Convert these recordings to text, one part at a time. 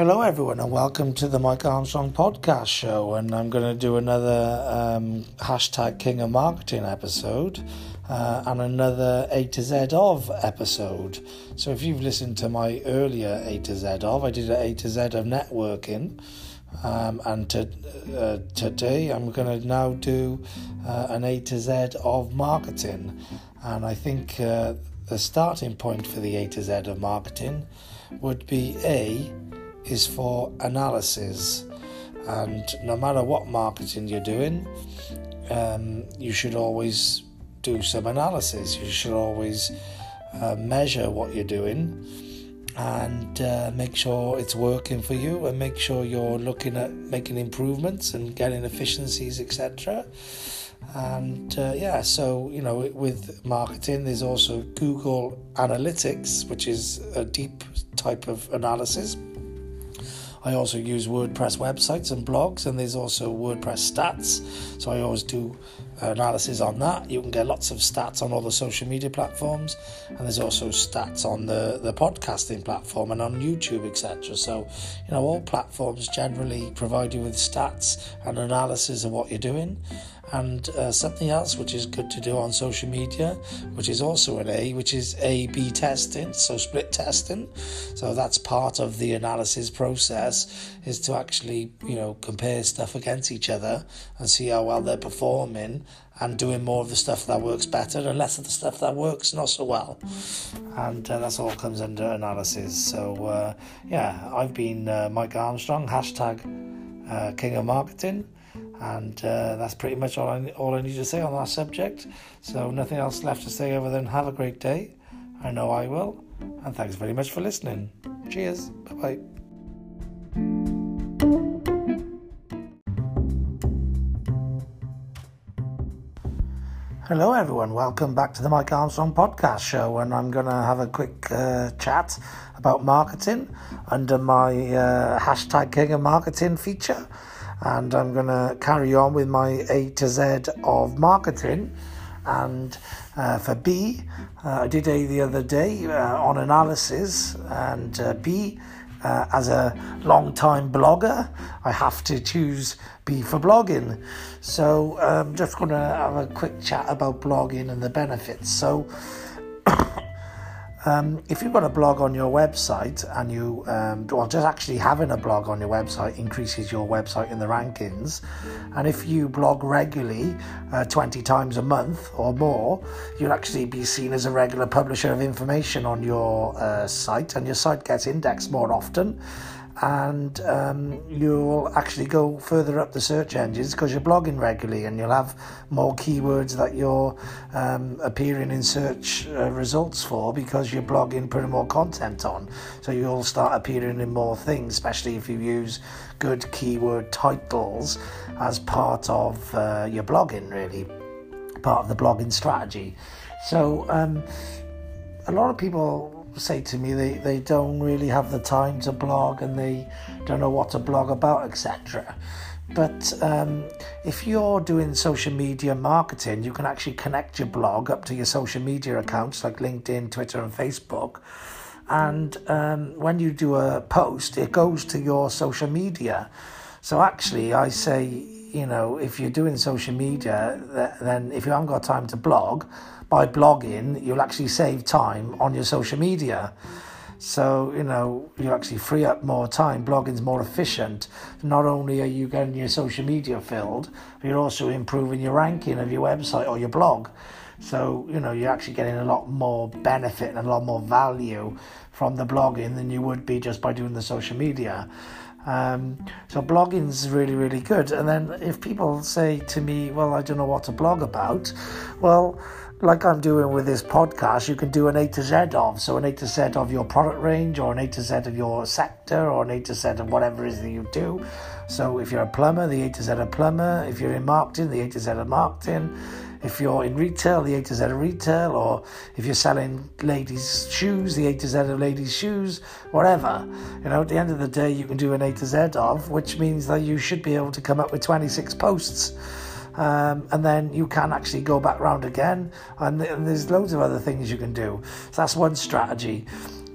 Hello, everyone, and welcome to the Mike Armstrong podcast show. And I'm going to do another um, hashtag King of Marketing episode uh, and another A to Z of episode. So, if you've listened to my earlier A to Z of, I did an A to Z of networking. Um, and to, uh, today I'm going to now do uh, an A to Z of marketing. And I think uh, the starting point for the A to Z of marketing would be A is for analysis. And no matter what marketing you're doing, um, you should always do some analysis. You should always uh, measure what you're doing and uh, make sure it's working for you and make sure you're looking at making improvements and getting efficiencies, etc. And uh, yeah, so you know, with marketing, there's also Google Analytics, which is a deep type of analysis I also use WordPress websites and blogs, and there's also WordPress stats. So I always do uh, analysis on that. You can get lots of stats on all the social media platforms, and there's also stats on the, the podcasting platform and on YouTube, etc. So, you know, all platforms generally provide you with stats and analysis of what you're doing. And uh, something else which is good to do on social media, which is also an A, which is A B testing, so split testing. So that's part of the analysis process is to actually, you know, compare stuff against each other and see how well they're performing and doing more of the stuff that works better and less of the stuff that works not so well. And uh, that's all comes under analysis. So, uh, yeah, I've been uh, Mike Armstrong, hashtag uh, King of Marketing. And uh, that's pretty much all I, all I need to say on that subject. So, nothing else left to say other than have a great day. I know I will. And thanks very much for listening. Cheers. Bye bye. Hello, everyone. Welcome back to the Mike Armstrong podcast show. And I'm going to have a quick uh, chat about marketing under my uh, hashtag King of Marketing feature and I'm going to carry on with my A to Z of marketing. And uh, for B, uh, I did A the other day uh, on analysis, and uh, B, uh, as a long time blogger, I have to choose B for blogging. So I'm um, just going to have a quick chat about blogging and the benefits. So um, if you've got a blog on your website and you, um, well, just actually having a blog on your website increases your website in the rankings. And if you blog regularly, uh, 20 times a month or more, you'll actually be seen as a regular publisher of information on your uh, site, and your site gets indexed more often and um, you'll actually go further up the search engines because you're blogging regularly and you'll have more keywords that you're um, appearing in search uh, results for because you're blogging putting more content on. So you'll start appearing in more things especially if you use good keyword titles as part of uh, your blogging really part of the blogging strategy. So um, a lot of people say to me they, they don't really have the time to blog and they don't know what to blog about, etc. But um, if you're doing social media marketing, you can actually connect your blog up to your social media accounts like LinkedIn, Twitter, and Facebook. And um, when you do a post, it goes to your social media. So actually, I say, you know, if you're doing social media, then if you haven't got time to blog, by blogging, you'll actually save time on your social media. So, you know, you actually free up more time. Blogging's more efficient. Not only are you getting your social media filled, you're also improving your ranking of your website or your blog. So, you know, you're actually getting a lot more benefit and a lot more value from the blogging than you would be just by doing the social media. Um, so blogging's really, really good. And then if people say to me, well, I don't know what to blog about, well, like I'm doing with this podcast, you can do an A to Z of. So, an A to Z of your product range, or an A to Z of your sector, or an A to Z of whatever it is that you do. So, if you're a plumber, the A to Z of plumber. If you're in marketing, the A to Z of marketing. If you're in retail, the A to Z of retail. Or if you're selling ladies' shoes, the A to Z of ladies' shoes. Whatever. You know, at the end of the day, you can do an A to Z of, which means that you should be able to come up with 26 posts um, and then you can actually go back round again. And, and, there's loads of other things you can do. So that's one strategy.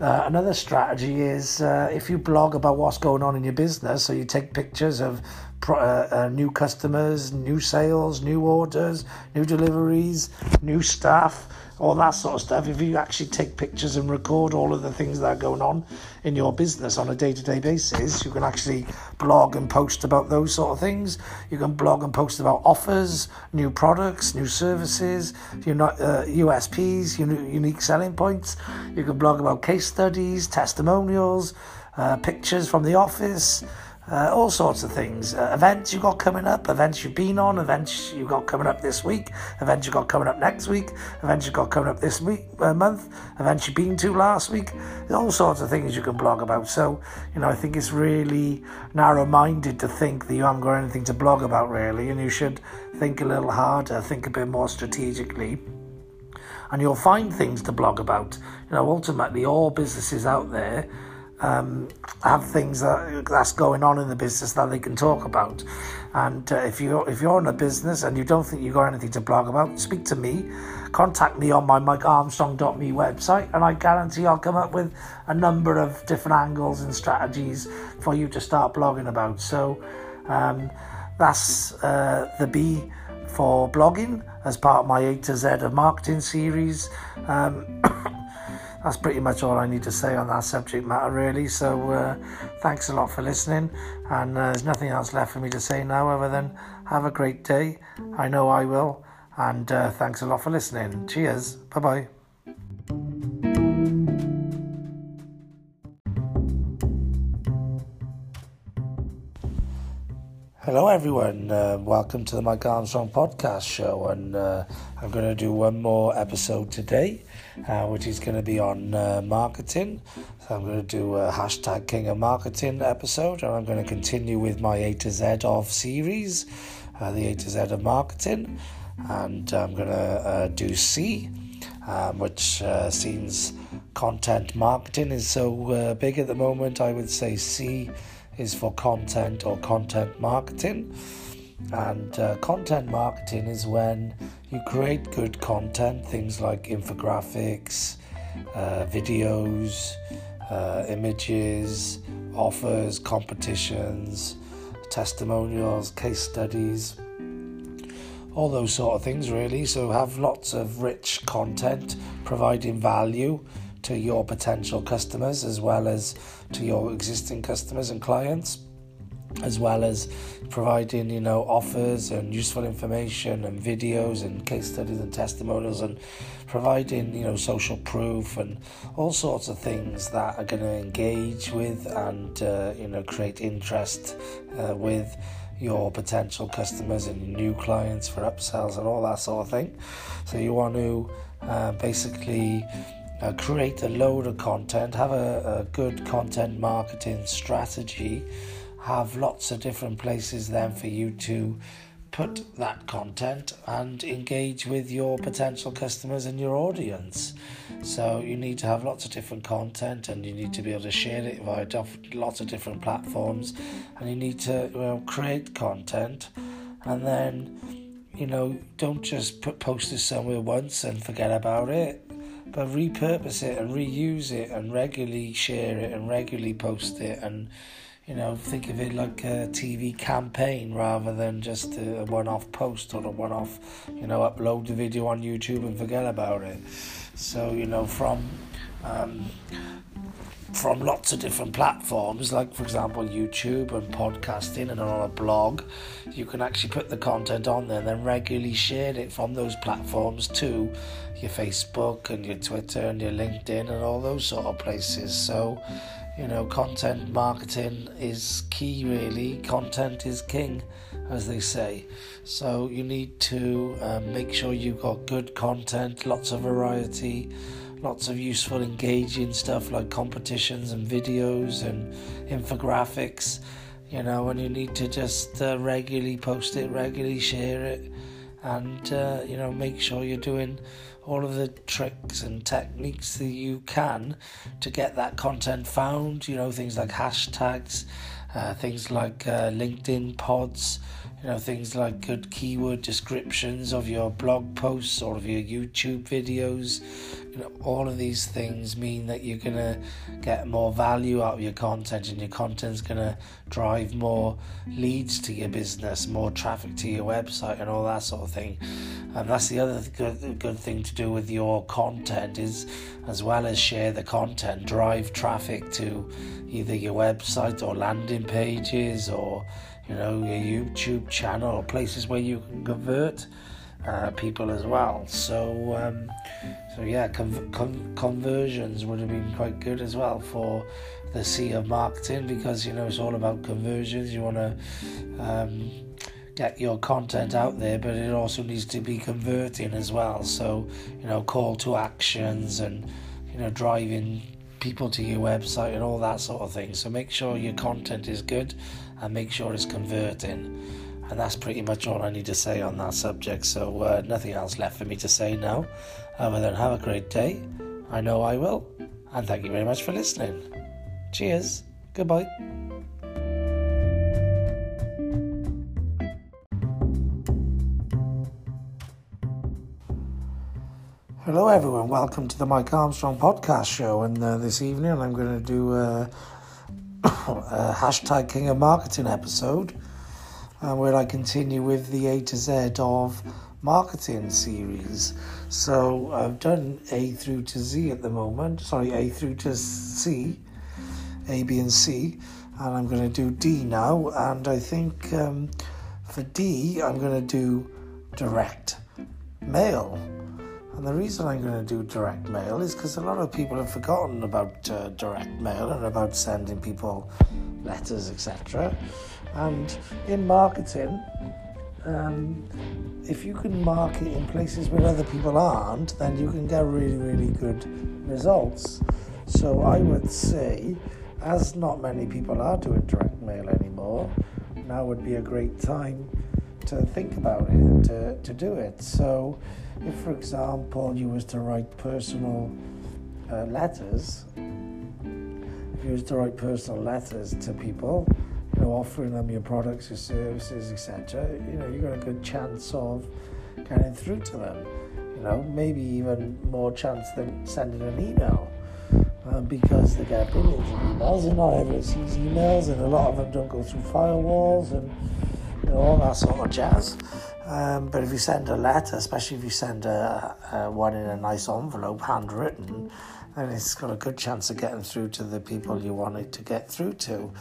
Uh, another strategy is uh, if you blog about what's going on in your business, so you take pictures of uh, uh, new customers, new sales, new orders, new deliveries, new staff, all that sort of stuff. If you actually take pictures and record all of the things that are going on in your business on a day to day basis, you can actually blog and post about those sort of things. You can blog and post about offers, new products, new services, know, uh, USPs, unique selling points. You can blog about case studies, testimonials, uh, pictures from the office uh, all sorts of things. Uh, events you got coming up, events you've been on, events you got coming up this week, events you got coming up next week, events you got coming up this week, uh, month, events you've been to last week. all sorts of things you can blog about. So, you know, I think it's really narrow minded to think that you haven't got anything to blog about, really, and you should think a little harder, think a bit more strategically. And you'll find things to blog about. You know, ultimately, all businesses out there um, have things that that's going on in the business that they can talk about. And uh, if you if you're in a business and you don't think you've got anything to blog about, speak to me. Contact me on my mikearmstrong.me website, and I guarantee I'll come up with a number of different angles and strategies for you to start blogging about. So um, that's uh, the B for blogging as part of my A to Z of marketing series. Um, that's pretty much all I need to say on that subject matter, really. So, uh, thanks a lot for listening. And uh, there's nothing else left for me to say now other than have a great day. I know I will. And uh, thanks a lot for listening. Cheers. Bye bye. Hello, everyone. Uh, welcome to the Mike Armstrong podcast show. And uh, I'm going to do one more episode today uh, which is going to be on uh, marketing. So I'm going to do a hashtag King of Marketing episode, and I'm going to continue with my A to Z of series, uh, the A to Z of marketing, and I'm going to uh, do C. Um, which uh, seems content marketing is so uh, big at the moment. I would say C is for content or content marketing. And uh, content marketing is when you create good content, things like infographics, uh, videos, uh, images, offers, competitions, testimonials, case studies, all those sort of things, really. So, have lots of rich content providing value to your potential customers as well as to your existing customers and clients as well as providing you know offers and useful information and videos and case studies and testimonials and providing you know social proof and all sorts of things that are going to engage with and uh, you know create interest uh, with your potential customers and new clients for upsells and all that sort of thing. So you want to uh, basically uh, create a load of content have a, a good content marketing strategy have lots of different places then for you to put that content and engage with your potential customers and your audience. So you need to have lots of different content and you need to be able to share it via lots of different platforms and you need to you know, create content and then you know don't just put post it somewhere once and forget about it but repurpose it and reuse it and regularly share it and regularly post it and you know, think of it like a TV campaign rather than just a one off post or a one off, you know, upload the video on YouTube and forget about it. So, you know, from. Um, from lots of different platforms, like for example YouTube and podcasting and on a blog, you can actually put the content on there and then regularly share it from those platforms to your Facebook and your Twitter and your LinkedIn and all those sort of places. So, you know, content marketing is key, really. Content is king, as they say. So you need to um, make sure you've got good content, lots of variety, lots of useful, engaging stuff like competitions and videos and infographics. You know, and you need to just uh, regularly post it, regularly share it, and uh, you know, make sure you're doing all of the tricks and techniques that you can to get that content found, you know, things like hashtags, uh, things like uh, LinkedIn pods, you know, things like good keyword descriptions of your blog posts or of your YouTube videos. You know, all of these things mean that you're going to get more value out of your content and your content's going to drive more leads to your business, more traffic to your website and all that sort of thing. And that's the other good, good thing to do with your content is as well as share the content, drive traffic to either your website or landing pages or you know, your YouTube channel places where you can convert uh, people as well. So, um, so yeah, con- con- conversions would have been quite good as well for the C of marketing because you know it's all about conversions. You want to um, get your content out there, but it also needs to be converting as well. So, you know, call to actions and you know driving people to your website and all that sort of thing. So make sure your content is good and make sure it's converting. And that's pretty much all I need to say on that subject. So, uh, nothing else left for me to say now, other than have a great day. I know I will. And thank you very much for listening. Cheers. Goodbye. Hello, everyone. Welcome to the Mike Armstrong podcast show. And uh, this evening, I'm going to do. Uh, a hashtag King of Marketing episode, uh, where I continue with the A to Z of marketing series. So I've done A through to Z at the moment, sorry, A through to C, A, B, and C, and I'm going to do D now. And I think um, for D, I'm going to do direct mail. And the reason I'm going to do direct mail is because a lot of people have forgotten about uh, direct mail and about sending people letters, etc. And in marketing, um, if you can market in places where other people aren't, then you can get really, really good results. So I would say, as not many people are doing direct mail anymore, now would be a great time to think about it and to, to do it. So if, for example, you was to write personal uh, letters, if you was to write personal letters to people, you know, offering them your products, your services, etc., you know, you got a good chance of getting through to them. You know, maybe even more chance than sending an email. Um, because they get billions of emails and not everyone sees emails and a lot of them don't go through firewalls and all that sort of jazz. Um, but if you send a letter, especially if you send a, a one in a nice envelope, handwritten, then it's got a good chance of getting through to the people you want it to get through to.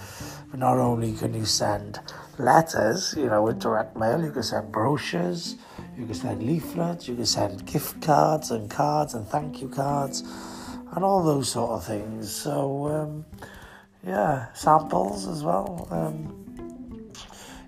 But not only can you send letters, you know, with direct mail, you can send brochures, you can send leaflets, you can send gift cards and cards and thank you cards, and all those sort of things. So, um, yeah, samples as well. Um,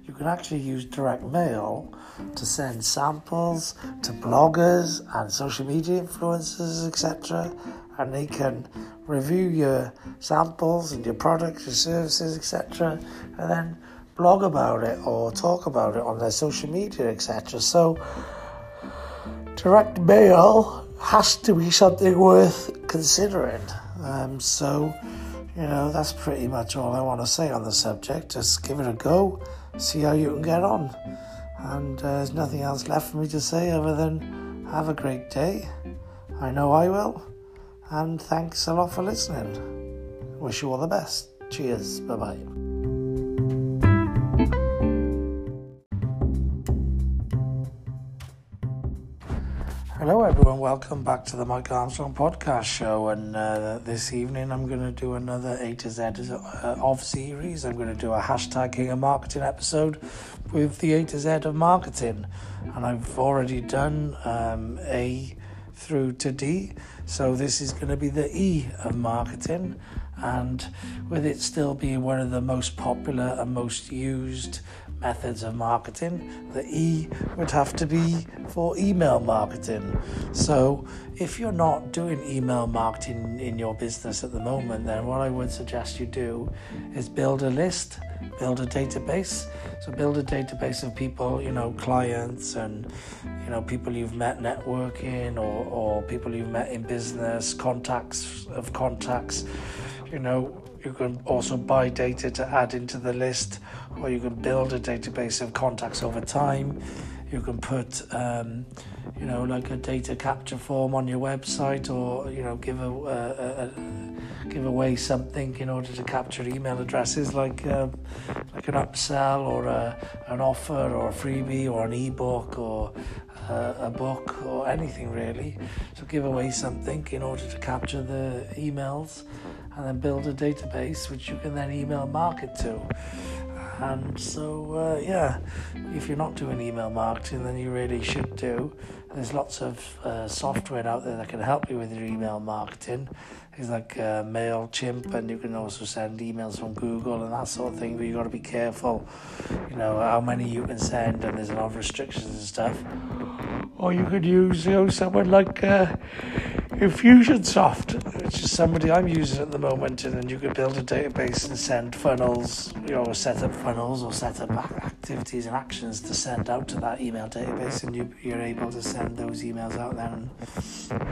you can actually use direct mail to send samples to bloggers and social media influencers, etc. And they can review your samples and your products, your services, etc. And then blog about it or talk about it on their social media, etc. So, direct mail has to be something worth considering. Um, so, you know, that's pretty much all I want to say on the subject. Just give it a go, see how you can get on. And uh, there's nothing else left for me to say other than have a great day. I know I will. And thanks a lot for listening. Wish you all the best. Cheers. Bye bye. Hello, everyone. Welcome back to the Mike Armstrong podcast show. And uh, this evening, I'm going to do another A to Z uh, of series. I'm going to do a hashtag King of Marketing episode with the A to Z of marketing. And I've already done um, A through to D. So this is going to be the E of marketing. And with it still being one of the most popular and most used methods of marketing. The E would have to be for email marketing. So, if you're not doing email marketing in your business at the moment, then what I would suggest you do is build a list, build a database. So, build a database of people, you know, clients and, you know, people you've met networking or, or people you've met in business, contacts of contacts, you know You can also buy data to add into the list, or you can build a database of contacts over time. You can put, um, you know, like a data capture form on your website, or you know, give a, a, a give away something in order to capture email addresses, like um, like an upsell, or a, an offer, or a freebie, or an ebook, or uh, a book, or anything really. So give away something in order to capture the emails, and then build a database which you can then email market to. And so, uh, yeah, if you're not doing email marketing, then you really should do. There's lots of uh, software out there that can help you with your email marketing. It's like uh, MailChimp, and you can also send emails from Google and that sort of thing. But you've got to be careful, you know, how many you can send, and there's a lot of restrictions and stuff. Or you could use, you know, someone like uh, Infusionsoft, which is somebody I'm using at the moment, and then you could build a database and send funnels, you know, set up funnels or set up activities and actions to send out to that email database, and you, you're able to send those emails out then,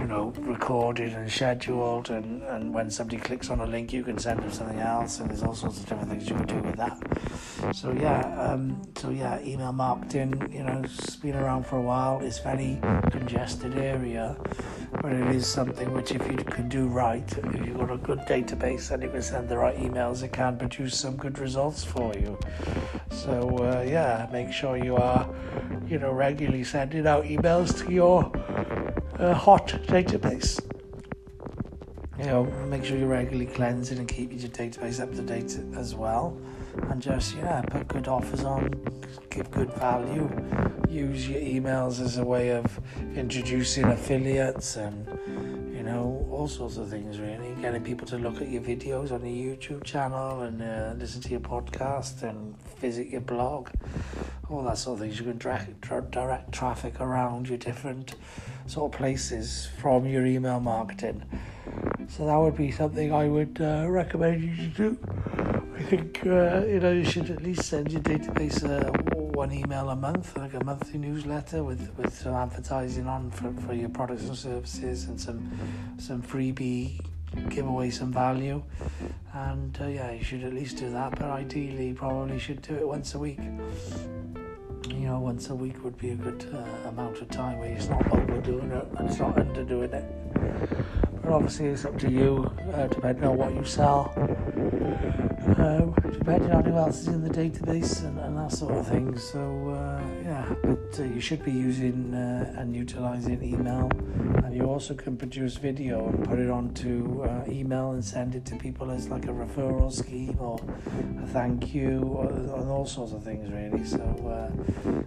you know, recorded and scheduled, and, and when somebody clicks on a link, you can send them something else, and there's all sorts of different things you can do with that. So yeah, um, so yeah, email marketing, you know, it's been around for a while. It's very congested area, but it is something which, if you can do right, if you've got a good database and you can send the right emails, it can produce some good results for you. So uh, yeah, make sure you are, you know, regularly sending out emails to your uh, hot database. You know, make sure you're regularly cleansing and keeping your database up to date as well. And just yeah put good offers on give good value. Use your emails as a way of introducing affiliates and you know all sorts of things really. Getting people to look at your videos on your youtube channel and uh, listen to your podcast and visit your blog. All that sort of things. You can direct, direct traffic around your different sort of places from your email marketing so that would be something I would uh, recommend you to do. I think uh, you know you should at least send your database uh, one email a month, like a monthly newsletter with, with some advertising on for, for your products and services and some some freebie give away some value. And uh, yeah, you should at least do that. But ideally, probably should do it once a week. You know, once a week would be a good uh, amount of time where it's not overdoing it it's not underdoing it. But obviously, it's up to you, uh, depending on what you sell, um, depending on who else is in the database and, and that sort of thing. So, uh, but uh, you should be using uh, and utilizing email, and you also can produce video and put it onto uh, email and send it to people as like a referral scheme or a thank you or, and all sorts of things, really. So,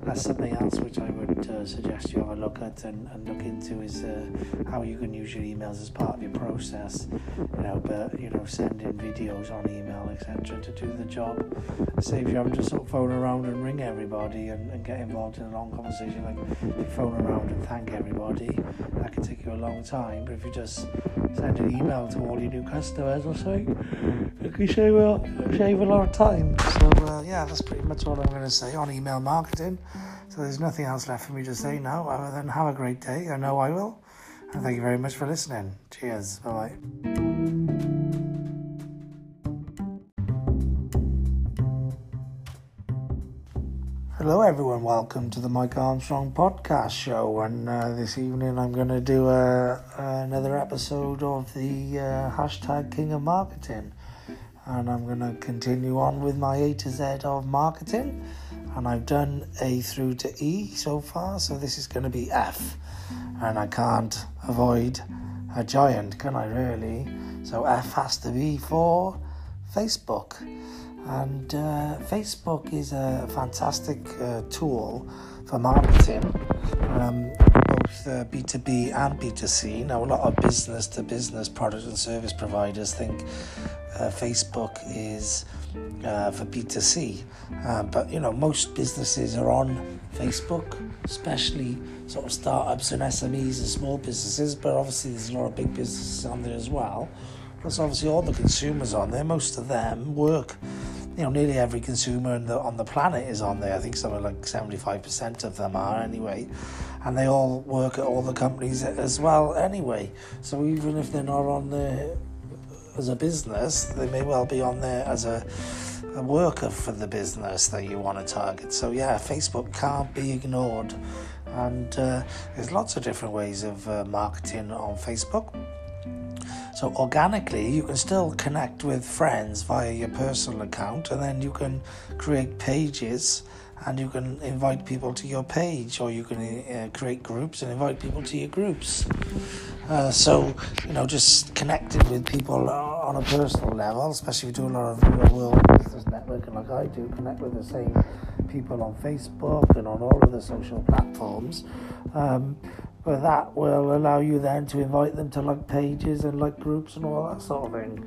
that's something else which I would suggest you have a look at and, and look into is how you can use your emails as part of your process, you know, but, you know, sending videos on email, etc., to do the job. Saves you having to sort of phone around and ring everybody and, and get involved in a long conversation. Like, phone around and thank everybody, that can take you a long time, but if you just send an email to all your new customers or something, it can save a, save a lot of time. So, uh, yeah, that's pretty much all I'm going to say on email marketing. So there's nothing else left for me to say now other than have a great day. I know I will. And thank you very much for listening. Cheers. Bye bye. Hello, everyone. Welcome to the Mike Armstrong podcast show. And uh, this evening, I'm going to do a, another episode of the uh, hashtag King of Marketing. And I'm going to continue on with my A to Z of marketing. And I've done A through to E so far, so this is going to be F and I can't avoid a giant, can I really? So F has to be for Facebook. And uh, Facebook is a fantastic uh, tool for marketing, um, both uh, B2B and B2C. Now, a lot of business to business product and service providers think uh, Facebook is uh, for B2C, uh, but you know, most businesses are on Facebook, especially sort of startups and SMEs and small businesses, but obviously there's a lot of big businesses on there as well. Plus, obviously, all the consumers on there, most of them work. You know, nearly every consumer the, on the planet is on there. I think something like 75% of them are anyway. And they all work at all the companies as well anyway. So even if they're not on there as a business, they may well be on there as a, a worker for the business that you want to target. So, yeah, Facebook can't be ignored. And uh, there's lots of different ways of uh, marketing on Facebook. So, organically, you can still connect with friends via your personal account, and then you can create pages and you can invite people to your page or you can uh, create groups and invite people to your groups. Uh, so you know just connecting with people on a personal level especially if you do a lot of real world business networking like i do connect with the same people on facebook and on all of the social platforms um, but that will allow you then to invite them to like pages and like groups and all that sort of thing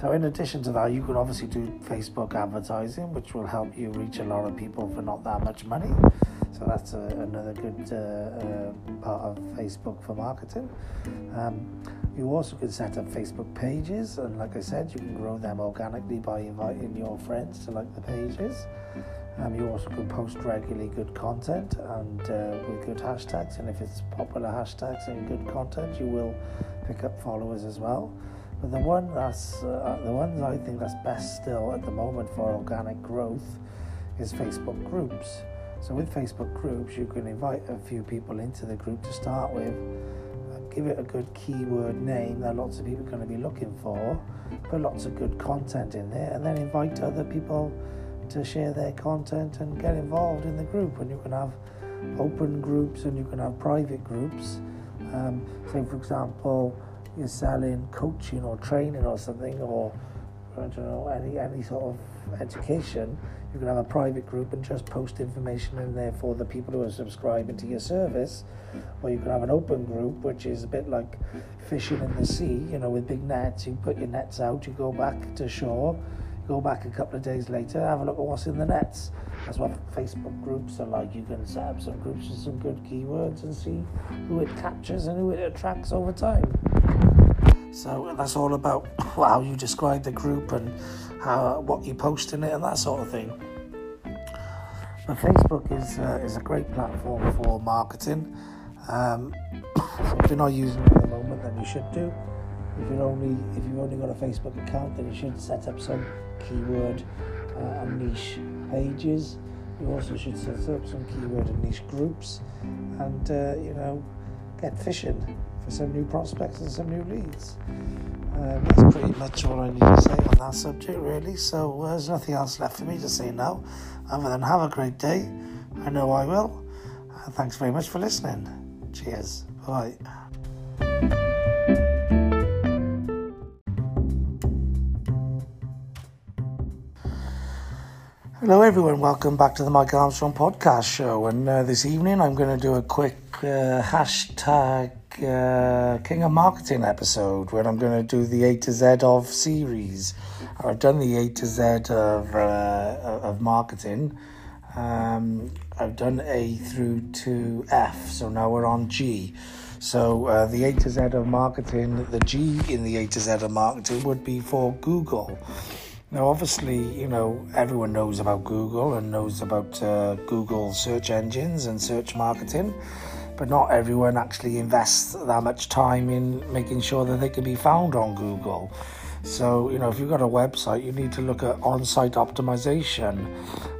so, in addition to that, you can obviously do Facebook advertising, which will help you reach a lot of people for not that much money. So, that's a, another good uh, uh, part of Facebook for marketing. Um, you also can set up Facebook pages, and like I said, you can grow them organically by inviting your friends to like the pages. Um, you also can post regularly good content and uh, with good hashtags, and if it's popular hashtags and good content, you will pick up followers as well. But the one that's uh, the ones I think that's best still at the moment for organic growth is Facebook groups. So with Facebook groups, you can invite a few people into the group to start with, give it a good keyword name that lots of people are going to be looking for, put lots of good content in there, and then invite other people to share their content and get involved in the group. And you can have open groups and you can have private groups. Um, say, for example, you're selling coaching or training or something, or I don't know any any sort of education, you can have a private group and just post information in there for the people who are subscribing to your service, or you can have an open group, which is a bit like fishing in the sea, you know, with big nets. You put your nets out, you go back to shore, go back a couple of days later, have a look at what's in the nets. That's what Facebook groups are like. You can set up some groups with some good keywords and see who it captures and who it attracts over time. So that's all about how you describe the group and how what you post in it and that sort of thing. But Facebook is uh, is a great platform for marketing. Um, if you're not using it at the moment, then you should do. If you're only if you've only got a Facebook account, then you should set up some keyword uh, and niche pages. You also should set up some keyword and niche groups, and uh, you know, get fishing for some new prospects and some new leads. Um, that's pretty much all I need to say on that subject, really. So uh, there's nothing else left for me to say now, other than have a great day. I know I will. And thanks very much for listening. Cheers. Bye. Hello, everyone. Welcome back to the Mike Armstrong podcast show. And uh, this evening, I'm going to do a quick uh, hashtag uh, King of Marketing episode where I'm going to do the A to Z of series. I've done the A to Z of, uh, of marketing. Um, I've done A through to F, so now we're on G. So uh, the A to Z of marketing, the G in the A to Z of marketing would be for Google. Now, obviously, you know, everyone knows about Google and knows about uh, Google search engines and search marketing but not everyone actually invests that much time in making sure that they can be found on Google. So, you know, if you've got a website, you need to look at on site optimization.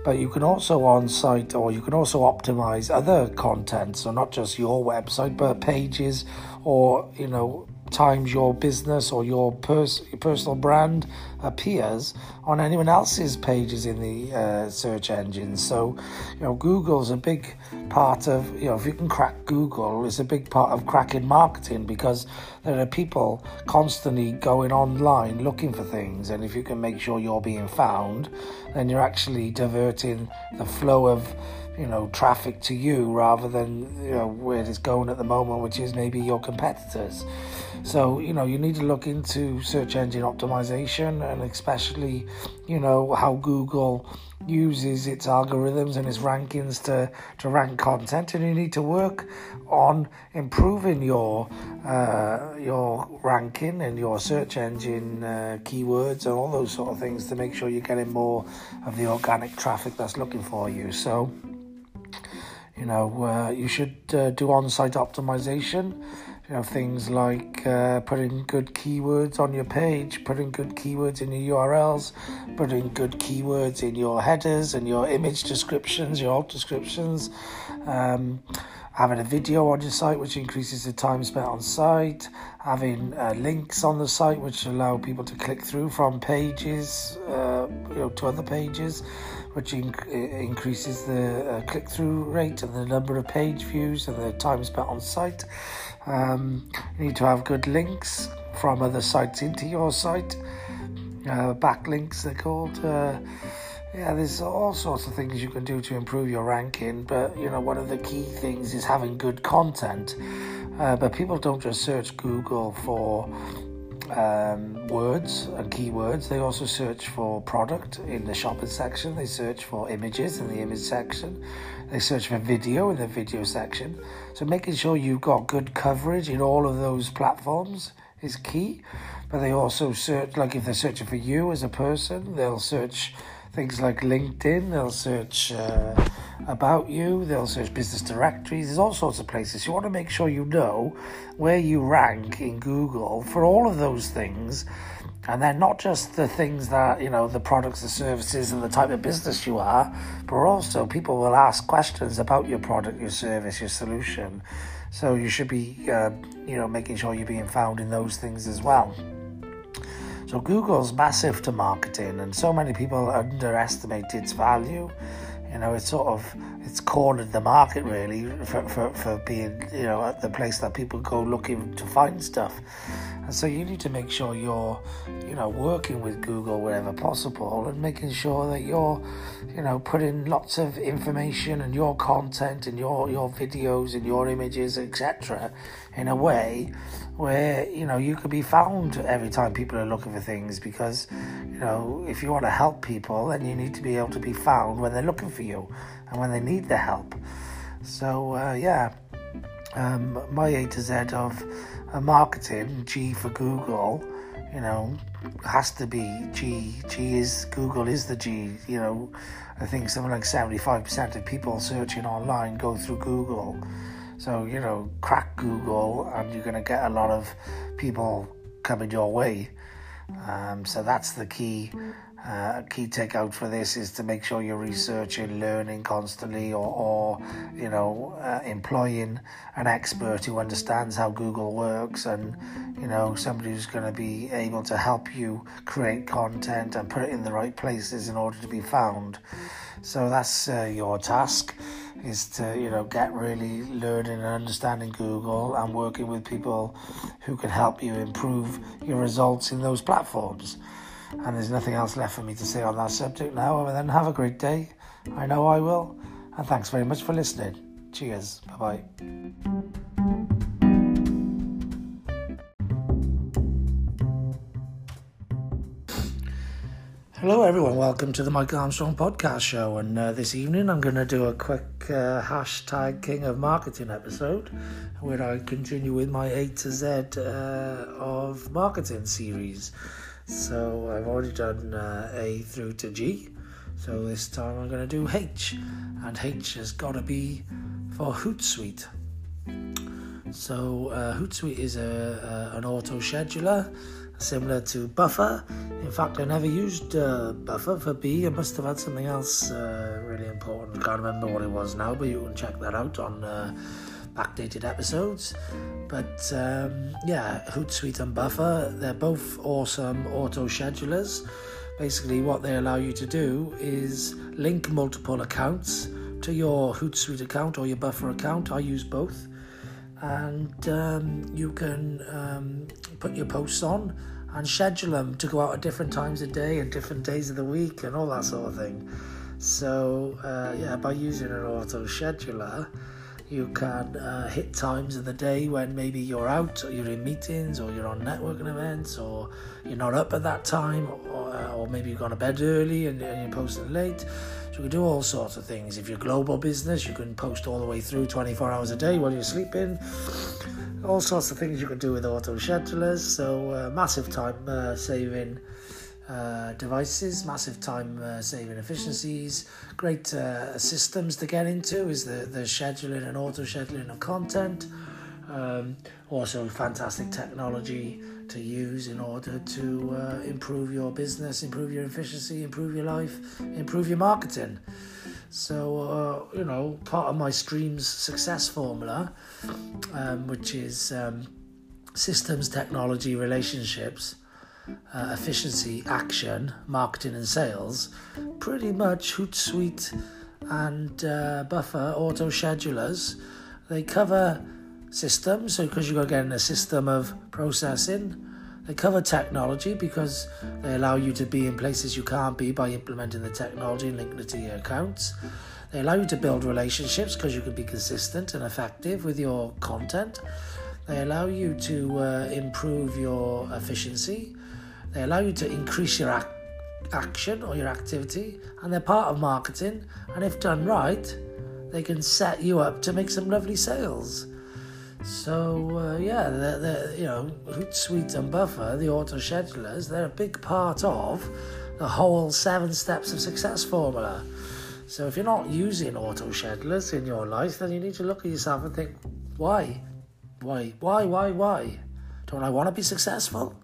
But you can also on site or you can also optimize other content. So, not just your website, but pages or, you know, times your business or your pers- personal brand appears on anyone else's pages in the uh, search engine. So, you know, Google's a big part of, you know, if you can crack Google, it's a big part of cracking marketing because there are people constantly going online looking for things. And if you can make sure you're being found, then you're actually diverting the flow of you know traffic to you rather than you know where it's going at the moment which is maybe your competitors. So you know you need to look into search engine optimization and especially you know how google uses its algorithms and its rankings to, to rank content. And you need to work on improving your uh, your ranking and your search engine uh, keywords and all those sort of things to make sure you're getting more of the organic traffic that's looking for you. So you know, uh, you should uh, do on site optimization. you know things like uh, putting good keywords on your page, putting good keywords in your URLs, putting good keywords in your headers and your image descriptions, your alt descriptions. Um, having a video on your site which increases the time spent on site, having uh, links on the site which allow people to click through from pages uh, you know, to other pages, which inc- increases the uh, click through rate and the number of page views and the time spent on site. Um, you need to have good links from other sites into your site, uh, backlinks they're called. Uh, yeah, there's all sorts of things you can do to improve your ranking, but you know, one of the key things is having good content. Uh, but people don't just search Google for um, words and keywords, they also search for product in the shopping section, they search for images in the image section, they search for video in the video section. So, making sure you've got good coverage in all of those platforms is key. But they also search, like if they're searching for you as a person, they'll search things like LinkedIn, they'll search uh, about you, they'll search business directories, there's all sorts of places. You want to make sure you know where you rank in Google for all of those things. And then not just the things that, you know, the products, the services, and the type of business you are, but also people will ask questions about your product, your service, your solution. So you should be, uh, you know, making sure you're being found in those things as well. So Google's massive to marketing, and so many people underestimate its value. You know, it's sort of it's cornered the market really for, for, for being you know the place that people go looking to find stuff. And so you need to make sure you're you know working with Google wherever possible and making sure that you're you know putting lots of information and your content and your your videos and your images etc in a way where you know you could be found every time people are looking for things because you know if you want to help people then you need to be able to be found when they're looking for you and when they need the help. So uh, yeah um, my A to Z of uh, marketing G for Google you know has to be G. G is Google is the G you know. I think something like 75% of people searching online go through Google so, you know, crack Google and you're going to get a lot of people coming your way. Um, so that's the key. Uh, key takeout for this is to make sure you're researching, learning constantly, or, or you know, uh, employing an expert who understands how Google works, and you know, somebody who's going to be able to help you create content and put it in the right places in order to be found. So that's uh, your task is to you know get really learning and understanding Google and working with people who can help you improve your results in those platforms. And there's nothing else left for me to say on that subject now other than have a great day. I know I will. And thanks very much for listening. Cheers. Bye bye. Hello, everyone. Welcome to the Michael Armstrong podcast show. And uh, this evening, I'm going to do a quick uh, hashtag King of Marketing episode where I continue with my A to Z uh, of marketing series. So I've already done uh, A through to G. So this time I'm going to do H. And H has got to be for Hootsuite. So uh, Hootsuite is a, a an auto scheduler similar to Buffer. In fact, I never used uh, Buffer for B. I must have had something else uh, really important. I can't remember what it was now, but you can check that out on uh, backdated episodes. But um, yeah, Hootsuite and Buffer, they're both awesome auto schedulers. Basically, what they allow you to do is link multiple accounts to your Hootsuite account or your Buffer account. I use both and um, you can um, put your posts on and schedule them to go out at different times of day and different days of the week and all that sort of thing. So, uh, yeah, by using an auto scheduler, you can uh, hit times of the day when maybe you're out, or you're in meetings, or you're on networking events, or you're not up at that time, or, or maybe you've gone to bed early and, and you're posting late. So you can do all sorts of things. If you're global business, you can post all the way through 24 hours a day while you're sleeping. All sorts of things you can do with auto schedulers. So uh, massive time uh, saving uh, devices, massive time uh, saving efficiencies, great uh, systems to get into is the, the scheduling and auto scheduling of content. Um, also, fantastic technology to use in order to uh, improve your business, improve your efficiency, improve your life, improve your marketing. So, uh, you know, part of my STREAMS success formula, um, which is um, systems, technology, relationships, uh, efficiency, action, marketing, and sales, pretty much Hootsuite and uh, Buffer auto schedulers. They cover systems, so because you've got to get in a system of processing. They cover technology because they allow you to be in places you can't be by implementing the technology and linking it to your accounts. They allow you to build relationships because you can be consistent and effective with your content. They allow you to uh, improve your efficiency. They allow you to increase your ac- action or your activity, and they're part of marketing. And if done right, they can set you up to make some lovely sales. So uh, yeah, they're, they're, you know, Hootsuite and Buffer, the auto schedulers, they're a big part of the whole seven steps of success formula. So if you're not using auto schedulers in your life, then you need to look at yourself and think, why, why, why, why, why? Don't I want to be successful?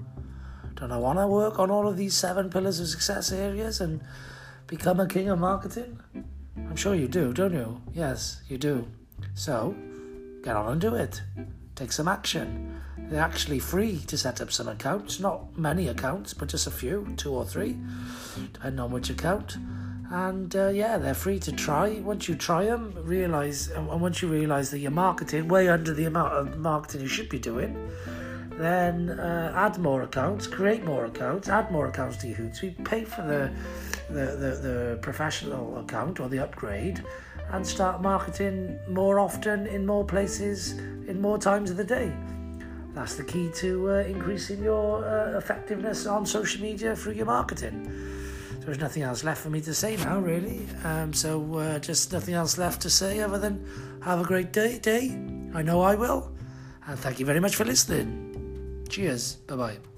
Don't I want to work on all of these seven pillars of success areas and become a king of marketing? I'm sure you do, don't you? Yes, you do. So get on and do it. Take some action. They're actually free to set up some accounts, not many accounts, but just a few, two or three, depending on which account. And uh, yeah, they're free to try. Once you try them, realize, and once you realize that you're marketing way under the amount of marketing you should be doing, then uh, add more accounts, create more accounts, add more accounts to your Hootsuite, pay for the, the, the, the professional account or the upgrade, and start marketing more often in more places in more times of the day. That's the key to uh, increasing your uh, effectiveness on social media through your marketing. So there's nothing else left for me to say now, really. Um, so uh, just nothing else left to say other than have a great day. Day, I know I will, and thank you very much for listening. Cheers. Bye bye.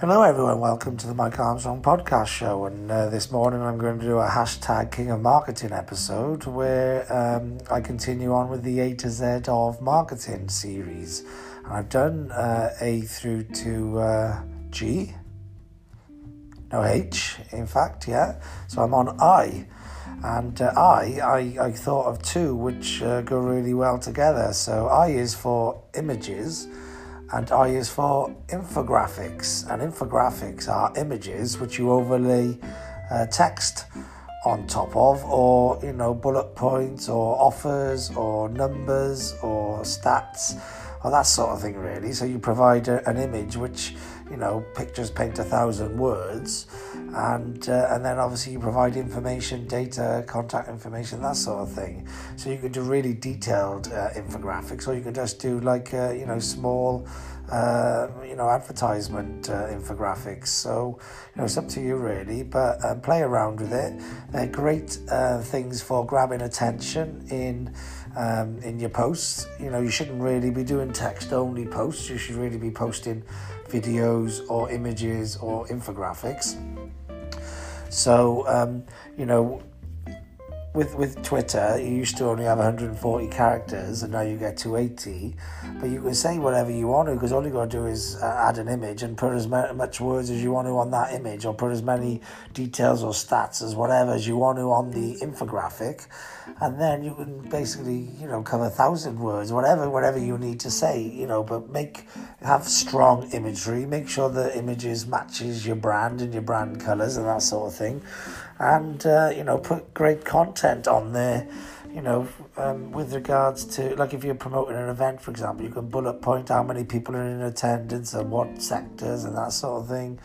Hello, everyone. Welcome to the Mike Armstrong podcast show. And uh, this morning, I'm going to do a hashtag King of Marketing episode where um, I continue on with the A to Z of marketing series. And I've done uh, A through to uh, G, no H, in fact, yeah. So I'm on I. And uh, I, I, I thought of two which uh, go really well together. So I is for images and I is for infographics. And infographics are images which you overlay uh, text on top of, or you know, bullet points, or offers, or numbers, or stats, or that sort of thing, really. So you provide a, an image which you know, pictures paint a thousand words, and uh, and then obviously you provide information, data, contact information, that sort of thing. So you can do really detailed uh, infographics, or you can just do like uh, you know small. Uh, you know, advertisement uh, infographics. So, you know, it's up to you really, but um, play around with it. They're great uh, things for grabbing attention in um, in your posts. You know, you shouldn't really be doing text only posts. You should really be posting videos or images or infographics. So, um, you know, with with Twitter, you used to only have 140 characters, and now you get 280. But you can say whatever you want to, because all you got to do is uh, add an image and put as much words as you want to on that image, or put as many details or stats as whatever as you want to on the infographic, and then you can basically, you know, cover thousand words, whatever whatever you need to say, you know. But make have strong imagery. Make sure the images matches your brand and your brand colors and that sort of thing and uh, you know put great content on there you know um, with regards to like if you're promoting an event for example you can bullet point how many people are in attendance and what sectors and that sort of thing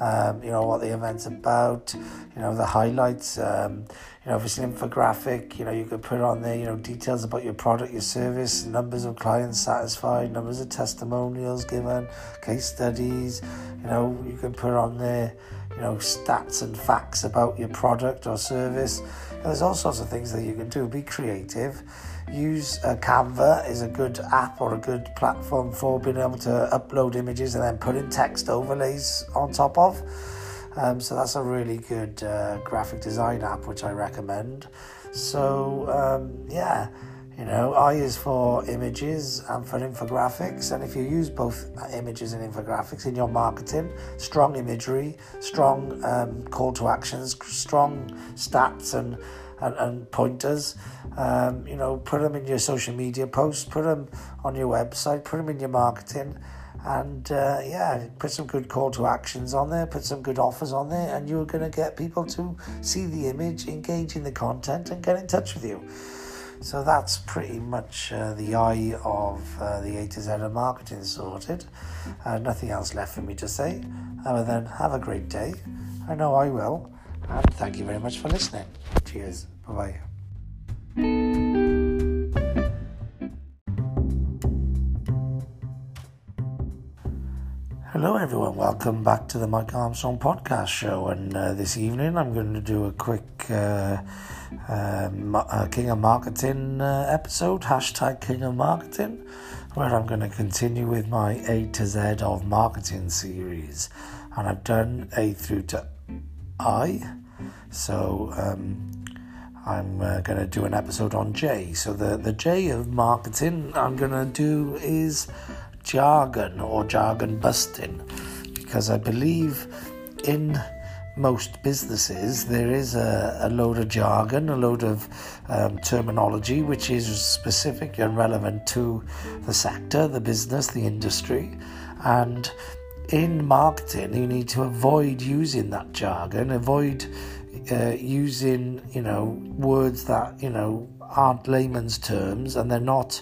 um, you know what the event's about you know the highlights um, you know if it's an infographic you know you could put on there you know details about your product your service numbers of clients satisfied numbers of testimonials given case studies you know you can put on there you know, stats and facts about your product or service. There's all sorts of things that you can do. Be creative. Use uh, Canva is a good app or a good platform for being able to upload images and then put in text overlays on top of. Um, so that's a really good uh, graphic design app, which I recommend. So um, yeah, you know, I is for images and for infographics. And if you use both images and infographics in your marketing, strong imagery, strong um, call to actions, strong stats and and, and pointers. Um, you know, put them in your social media posts, put them on your website, put them in your marketing, and uh, yeah, put some good call to actions on there, put some good offers on there, and you're going to get people to see the image, engage in the content, and get in touch with you. So that's pretty much uh, the eye of uh, the A to Z of marketing sorted. Uh, nothing else left for me to say other than have a great day. I know I will. And thank you very much for listening. Cheers. Bye bye. Hello, everyone. Welcome back to the Mike Armstrong podcast show. And uh, this evening, I'm going to do a quick uh, uh, King of Marketing uh, episode, hashtag King of Marketing, where I'm going to continue with my A to Z of marketing series. And I've done A through to I. So um, I'm uh, going to do an episode on J. So the, the J of marketing I'm going to do is jargon or jargon busting because I believe in most businesses there is a, a load of jargon, a load of um, terminology which is specific and relevant to the sector, the business, the industry. And in marketing, you need to avoid using that jargon, avoid uh, using you know words that you know aren't layman's terms and they're not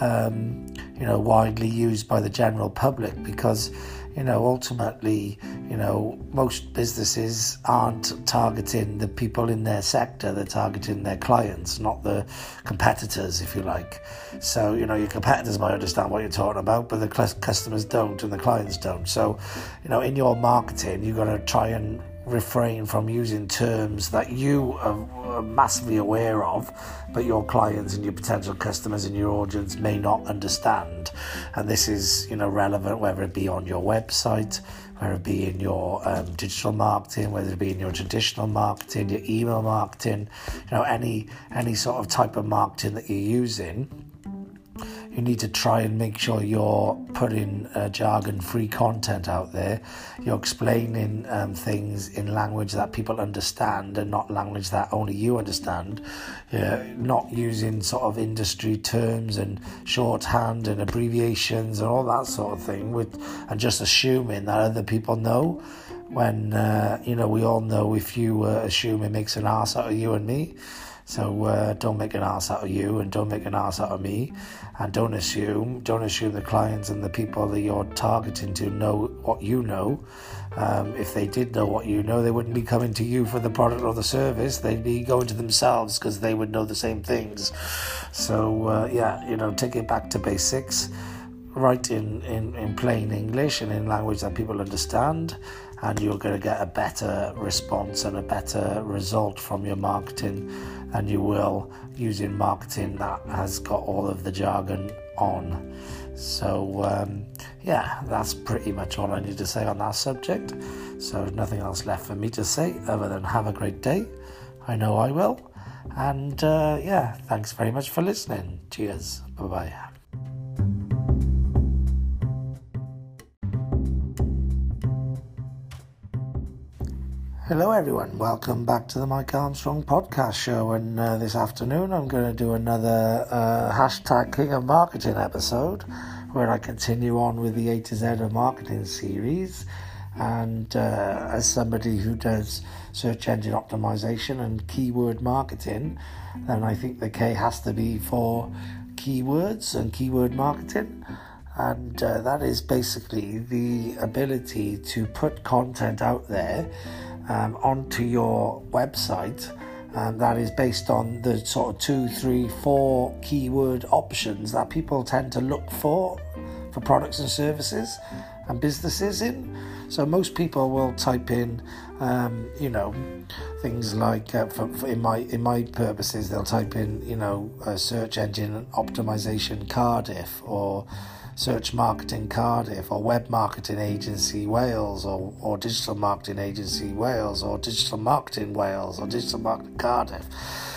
um, you know widely used by the general public because you know ultimately you know most businesses aren't targeting the people in their sector they're targeting their clients not the competitors if you like. So you know your competitors might understand what you're talking about but the customers don't and the clients don't. So you know in your marketing you've got to try and refrain from using terms that you are massively aware of, but your clients and your potential customers and your audience may not understand. And this is, you know, relevant whether it be on your website, whether it be in your um, digital marketing, whether it be in your traditional marketing, your email marketing, you know, any any sort of type of marketing that you're using you need to try and make sure you're putting uh, jargon free content out there. You're explaining um, things in language that people understand and not language that only you understand. Not using sort of industry terms and shorthand and abbreviations and all that sort of thing, with, and just assuming that other people know when uh, you know we all know if you uh, assume it makes an ass out of you and me so uh, don't make an ass out of you and don't make an ass out of me. And don't assume, don't assume the clients and the people that you're targeting to know what you know. Um, if they did know what you know, they wouldn't be coming to you for the product or the service. They'd be going to themselves because they would know the same things. So uh, yeah, you know, take it back to basics. Write in, in, in plain English and in language that people understand and you're going to get a better response and a better result from your marketing than you will using marketing that has got all of the jargon on. So, um, yeah, that's pretty much all I need to say on that subject. So, nothing else left for me to say other than have a great day. I know I will. And uh, yeah, thanks very much for listening. Cheers. Bye bye. Hello, everyone. Welcome back to the Mike Armstrong podcast show. And uh, this afternoon, I'm going to do another uh, hashtag King of Marketing episode where I continue on with the A to Z of Marketing series. And uh, as somebody who does search engine optimization and keyword marketing, then I think the K has to be for keywords and keyword marketing. And uh, that is basically the ability to put content out there um, onto your website. Um, that is based on the sort of two, three, four keyword options that people tend to look for for products and services and businesses in. So most people will type in, um, you know, things like uh, for, for in my in my purposes they'll type in, you know, search engine optimization Cardiff or Search Marketing Cardiff or Web Marketing Agency Wales or, or Digital Marketing Agency Wales or Digital Marketing Wales or Digital Marketing Cardiff.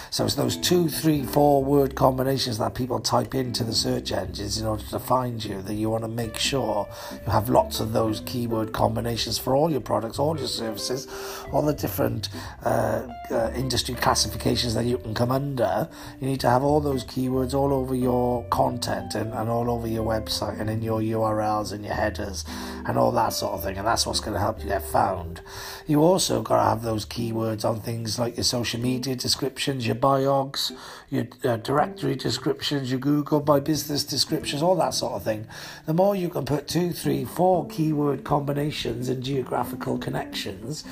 So it's those two, three, four word combinations that people type into the search engines in order to find you that you want to make sure you have lots of those keyword combinations for all your products, all your services, all the different uh, uh, industry classifications that you can come under. You need to have all those keywords all over your content and, and all over your website and in your URLs and your headers and all that sort of thing. And that's what's going to help you get found. You also got to have those keywords on things like your social media descriptions, your biogs, your uh, directory descriptions, your Google My Business descriptions, all that sort of thing. The more you can put two, three, four keyword combinations and geographical connections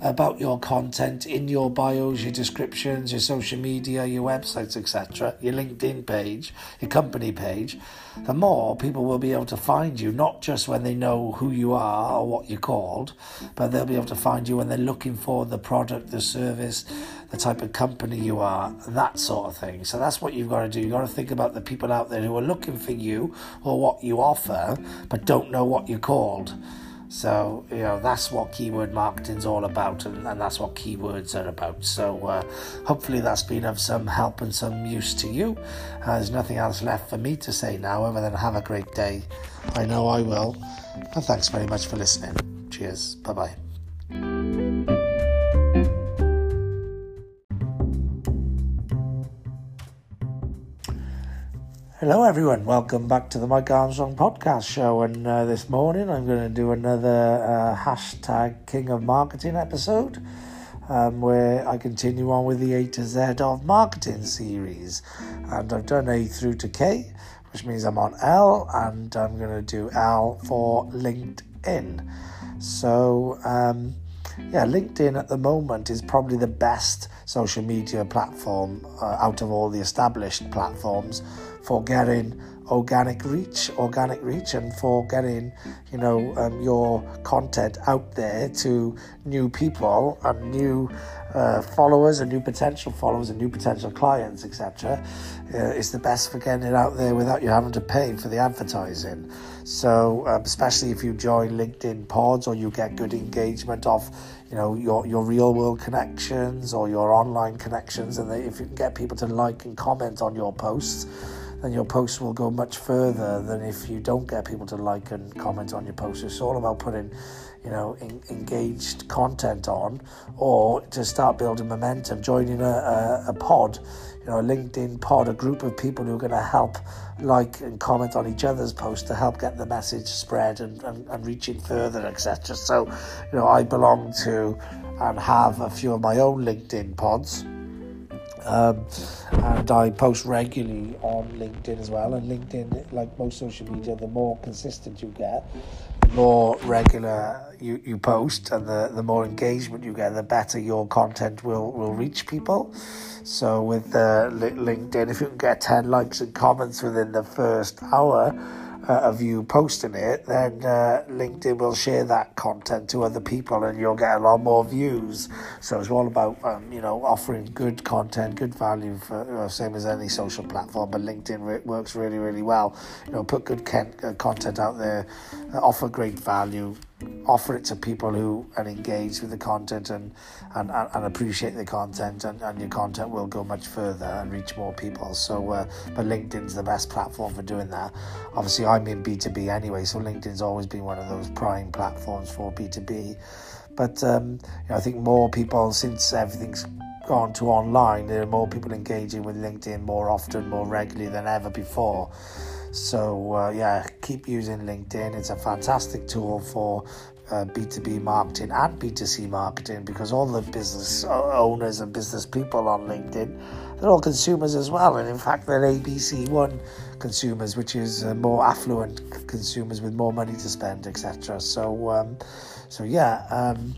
about your content in your bios, your descriptions, your social media, your websites, etc., your LinkedIn page, your company page, the more people will be able to find you, not just when they know who you are or what you're called, but they'll be able to find you when they're looking for the product, the service, the type of company you are, that sort of thing. So that's what you've got to do. You've got to think about the people out there who are looking for you or what you offer, but don't know what you're called. So, you know, that's what keyword marketing's all about, and, and that's what keywords are about. So, uh, hopefully, that's been of some help and some use to you. Uh, there's nothing else left for me to say now other than have a great day. I know I will. And thanks very much for listening. Cheers. Bye bye. Hello, everyone. Welcome back to the Mike Armstrong podcast show. And uh, this morning, I'm going to do another uh, hashtag King of Marketing episode um, where I continue on with the A to Z of marketing series. And I've done A through to K, which means I'm on L, and I'm going to do L for LinkedIn. So, um, yeah, LinkedIn at the moment is probably the best social media platform uh, out of all the established platforms for getting organic reach, organic reach, and for getting you know um, your content out there to new people and new uh, followers and new potential followers and new potential clients, etc. Uh, it's the best for getting it out there without you having to pay for the advertising. So, um, especially if you join LinkedIn pods or you get good engagement off, you know, your your real world connections or your online connections, and they, if you can get people to like and comment on your posts then your posts will go much further than if you don't get people to like and comment on your posts. It's all about putting, you know, in, engaged content on, or to start building momentum, joining a, a, a pod, you know, a LinkedIn pod, a group of people who are going to help like and comment on each other's posts to help get the message spread and, and, and reaching further, etc. So, you know, I belong to and have a few of my own LinkedIn pods. Um, and I post regularly on LinkedIn as well. And LinkedIn, like most social media, the more consistent you get, the more regular you, you post, and the, the more engagement you get, the better your content will, will reach people. So with uh, LinkedIn, if you can get 10 likes and comments within the first hour, uh, of you posting it, then uh, LinkedIn will share that content to other people, and you'll get a lot more views. So it's all about um, you know offering good content, good value for same as any social platform. But LinkedIn re- works really really well. You know, put good uh, content out there, uh, offer great value, offer it to people who and engage with the content and and, and appreciate the content and, and your content will go much further and reach more people. So uh, but linkedin's the best platform for doing that. Obviously i'm in b2b anyway so linkedin's always been one of those prime platforms for b2b but um, you know, i think more people since everything's gone to online there are more people engaging with linkedin more often more regularly than ever before so, uh, yeah, keep using LinkedIn. It's a fantastic tool for uh, B2B marketing and B2C marketing because all the business owners and business people on LinkedIn, they're all consumers as well. And in fact, they're ABC1 consumers, which is uh, more affluent consumers with more money to spend, etc. So, um, so yeah. Um,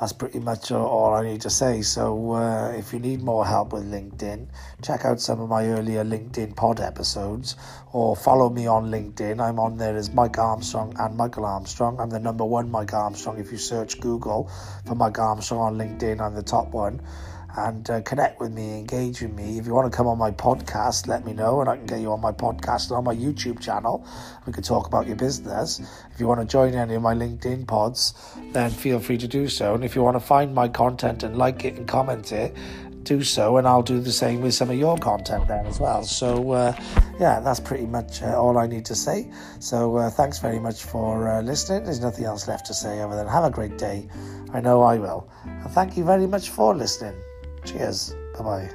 that's pretty much all I need to say. So, uh, if you need more help with LinkedIn, check out some of my earlier LinkedIn pod episodes or follow me on LinkedIn. I'm on there as Mike Armstrong and Michael Armstrong. I'm the number one Mike Armstrong. If you search Google for Mike Armstrong on LinkedIn, I'm the top one. And uh, connect with me, engage with me. If you want to come on my podcast, let me know, and I can get you on my podcast and on my YouTube channel. We can talk about your business. If you want to join any of my LinkedIn pods, then feel free to do so. And if you want to find my content and like it and comment it, do so, and I'll do the same with some of your content then as well. So, uh, yeah, that's pretty much uh, all I need to say. So, uh, thanks very much for uh, listening. There's nothing else left to say other than have a great day. I know I will. And thank you very much for listening. Cheers. Bye bye.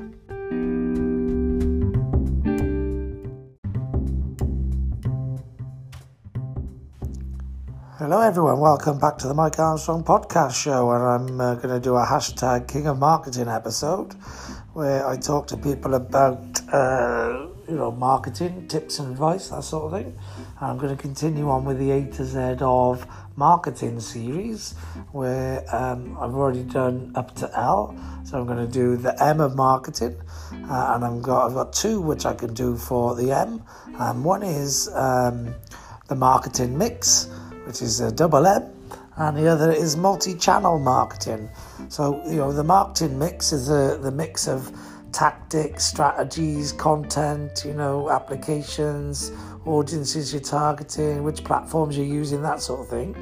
Hello, everyone. Welcome back to the Mike Armstrong podcast show. And I'm uh, going to do a hashtag King of Marketing episode where I talk to people about, uh, you know, marketing tips and advice, that sort of thing. And I'm going to continue on with the A to Z of marketing series where um, I've already done up to L. So I'm going to do the M of marketing, uh, and I've got I've got two which I can do for the M. Um, one is um, the marketing mix, which is a double M, and the other is multi-channel marketing. So you know the marketing mix is the the mix of tactics, strategies, content, you know, applications, audiences you're targeting, which platforms you're using, that sort of thing.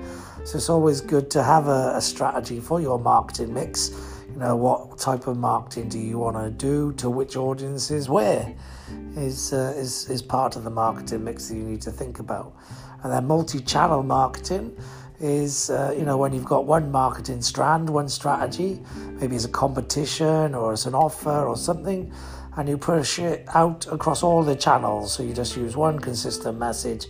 So it's always good to have a, a strategy for your marketing mix you know what type of marketing do you want to do to which audiences where is uh, is is part of the marketing mix that you need to think about and then multi-channel marketing is uh, you know when you've got one marketing strand one strategy maybe it's a competition or it's an offer or something and you push it out across all the channels so you just use one consistent message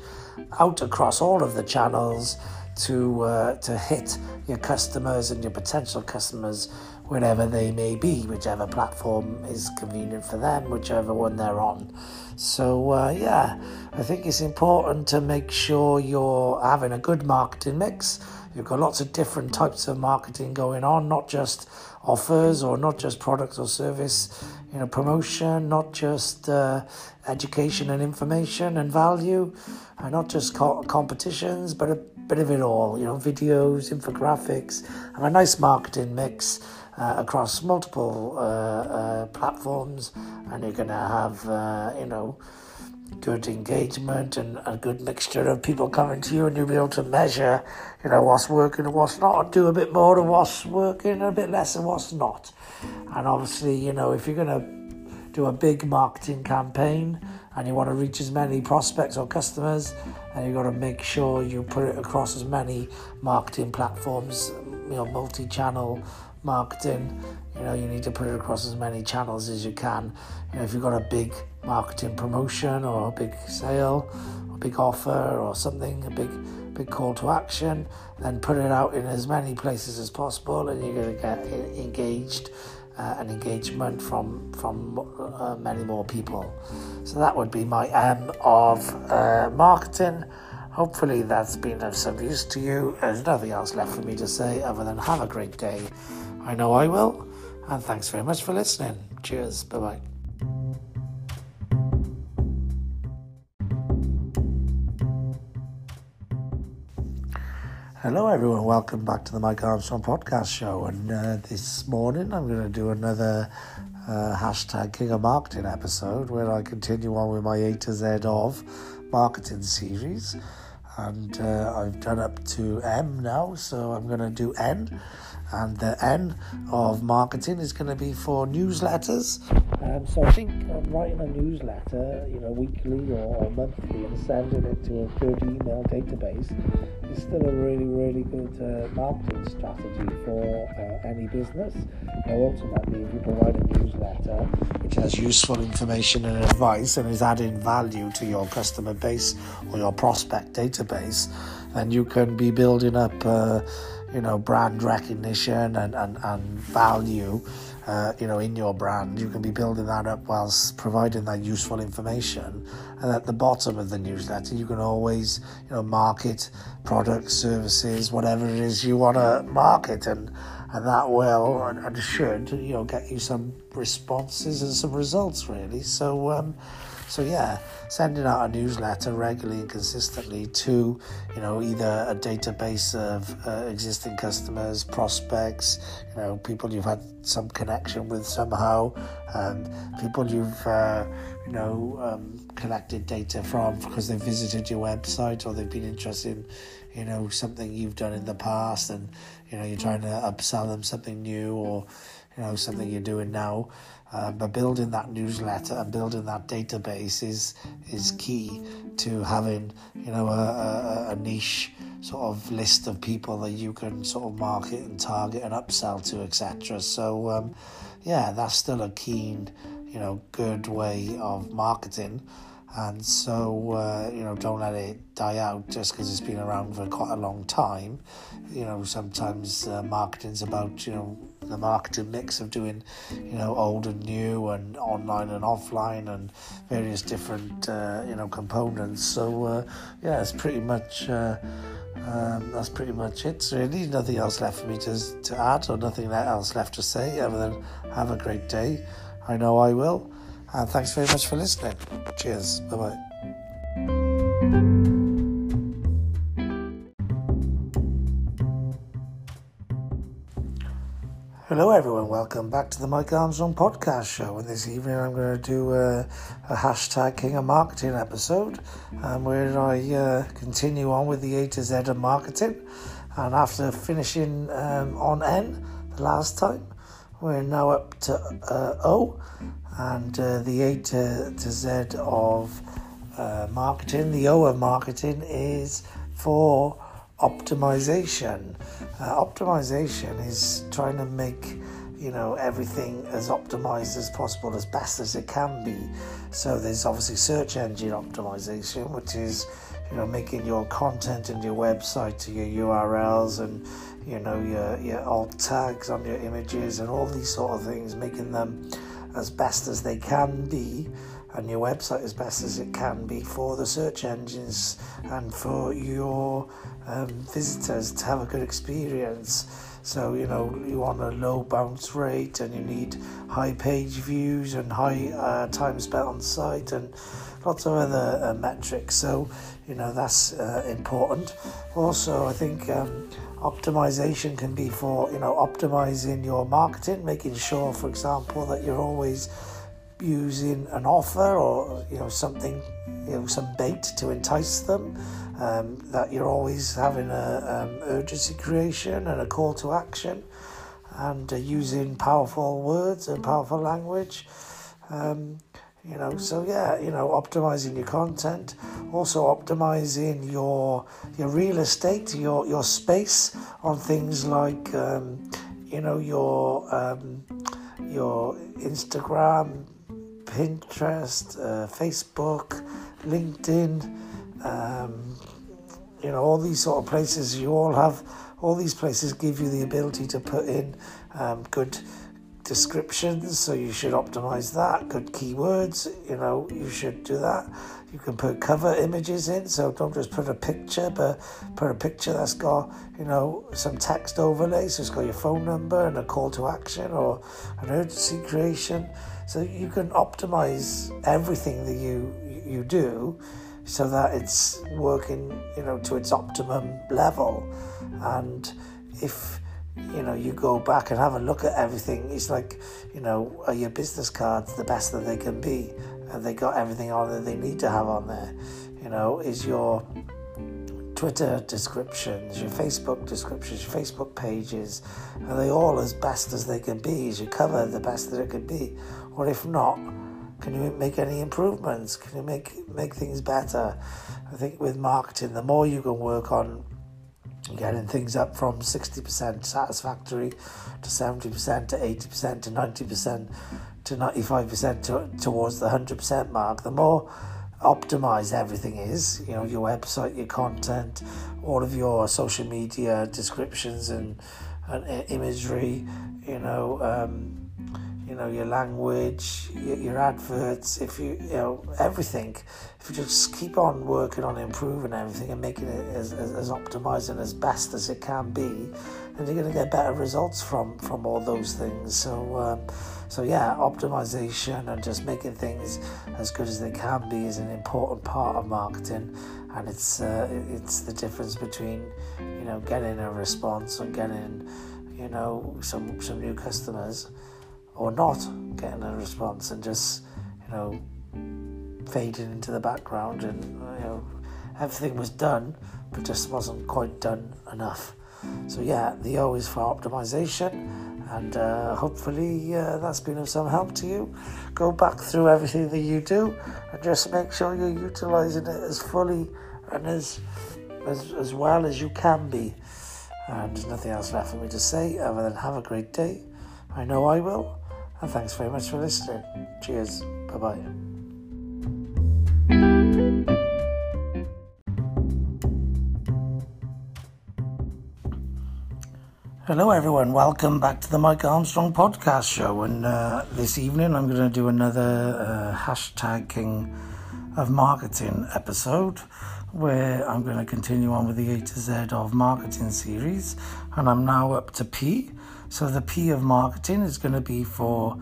out across all of the channels to uh, to hit your customers and your potential customers wherever they may be, whichever platform is convenient for them, whichever one they're on. So, uh, yeah, I think it's important to make sure you're having a good marketing mix. You've got lots of different types of marketing going on, not just offers or not just products or service, you know, promotion, not just uh, education and information and value, and not just co- competitions, but a bit of it all, you know, videos, infographics, and a nice marketing mix uh, across multiple uh, uh, platforms, and you're to have, uh, you know, good engagement and a good mixture of people coming to you, and you'll be able to measure, you know, what's working and what's not, and do a bit more of what's working and a bit less of what's not. And obviously, you know, if you're going to do a big marketing campaign and you want to reach as many prospects or customers, and you've got to make sure you put it across as many marketing platforms, you know, multi-channel marketing. You know, you need to put it across as many channels as you can. You know, if you've got a big marketing promotion or a big sale, a big offer or something, a big big call to action, then put it out in as many places as possible, and you're going to get engaged. Uh, and engagement from from uh, many more people. So that would be my M of uh, marketing. Hopefully that's been of some use to you. There's nothing else left for me to say other than have a great day. I know I will. And thanks very much for listening. Cheers. Bye bye. Hello, everyone. Welcome back to the Mike Armstrong podcast show. And uh, this morning, I'm going to do another uh, hashtag King of Marketing episode where I continue on with my A to Z of marketing series. And uh, I've done up to M now, so I'm going to do N and the N of marketing is going to be for newsletters. Um, so I think uh, writing a newsletter, you know, weekly or, or, monthly, and sending it to a good email database is still a really, really good uh, marketing strategy for uh, any business. Now, ultimately, if you provide a newsletter which has useful information and advice and is adding value to your customer base or your prospect database, then you can be building up uh, you know brand recognition and, and, and value uh, you know in your brand you can be building that up whilst providing that useful information and at the bottom of the newsletter you can always you know market products services whatever it is you want to market and and that will and should you know get you some responses and some results really. So um, so yeah, sending out a newsletter regularly and consistently to, you know, either a database of uh, existing customers, prospects, you know, people you've had some connection with somehow, um, people you've, uh, you know, um, collected data from because they've visited your website or they've been interested in, you know, something you've done in the past and, you know, you're trying to upsell them something new or, you know, something you're doing now. Uh, but building that newsletter and building that database is is key to having you know a, a, a, niche sort of list of people that you can sort of market and target and upsell to etc so um, yeah that's still a keen you know good way of marketing. And so uh, you know don't let it die out just because it's been around for quite a long time. You know sometimes uh, marketing's about you know the marketing mix of doing you know old and new and online and offline and various different uh, you know components so uh, yeah it's pretty much uh, um, that's pretty much it so really nothing else left for me to, to add or nothing else left to say other than have a great day I know I will and thanks very much for listening. Cheers. Bye bye. Hello, everyone. Welcome back to the Mike Armstrong podcast show. And this evening, I'm going to do a, a hashtag King of Marketing episode, um, where I uh, continue on with the A to Z of marketing. And after finishing um, on N the last time, we're now up to uh, O and uh, the A to, to Z of uh, marketing, the O of marketing is for optimization. Uh, optimization is trying to make you know everything as optimized as possible, as best as it can be. So there's obviously search engine optimization, which is you know making your content and your website to your URLs and you know your your alt tags on your images and all these sort of things, making them as best as they can be and your website as best as it can be for the search engines and for your um, visitors to have a good experience. So, you know, you want a low bounce rate and you need high page views and high uh, time spent on site and lots of other uh, metrics. So, you know, that's uh, important. Also, I think um, optimization can be for you know optimizing your marketing making sure for example that you're always using an offer or you know something you know some bait to entice them um, that you're always having a um, urgency creation and a call to action and uh, using powerful words and powerful language. Um, you know so yeah you know optimizing your content also optimizing your your real estate your your space on things like um, you know your um, your instagram pinterest uh, facebook linkedin um, you know all these sort of places you all have all these places give you the ability to put in um, good descriptions, so you should optimize that. Good keywords, you know, you should do that. You can put cover images in, so don't just put a picture, but put a picture that's got, you know, some text overlay, so it's got your phone number and a call to action or an urgency creation. So you can optimize everything that you you do so that it's working, you know, to its optimum level. And if you know, you go back and have a look at everything. It's like, you know, are your business cards the best that they can be? Have they got everything on that they need to have on there? You know, is your Twitter descriptions, your Facebook descriptions, your Facebook pages, are they all as best as they can be? Is your cover the best that it could be? Or if not, can you make any improvements? Can you make make things better? I think with marketing, the more you can work on getting things up from 60% satisfactory to 70% to 80% to 90% to 95% to, towards the 100% mark the more optimized everything is you know your website your content all of your social media descriptions and, and imagery you know um, you know, your language, your, your adverts, if you, you know, everything. If you just keep on working on improving everything and making it as, as, as optimized and as best as it can be, then you're going to get better results from from all those things. So, um, so yeah, optimization and just making things as good as they can be is an important part of marketing, and it's uh, it's the difference between you know getting a response and getting you know some some new customers or not getting a response and just, you know, fading into the background and, you know, everything was done, but just wasn't quite done enough. So, yeah, the O is for optimization, and uh, hopefully uh, that's been of some help to you. Go back through everything that you do and just make sure you're utilizing it as fully and as, as, as well as you can be. And there's nothing else left for me to say other than have a great day. I know I will and thanks very much for listening. Cheers. Bye bye. Hello, everyone. Welcome back to the Mike Armstrong podcast show. And uh, this evening, I'm going to do another uh, hashtag King of Marketing episode where I'm going to continue on with the A to Z of marketing series. And I'm now up to P. So the P of marketing is going to be for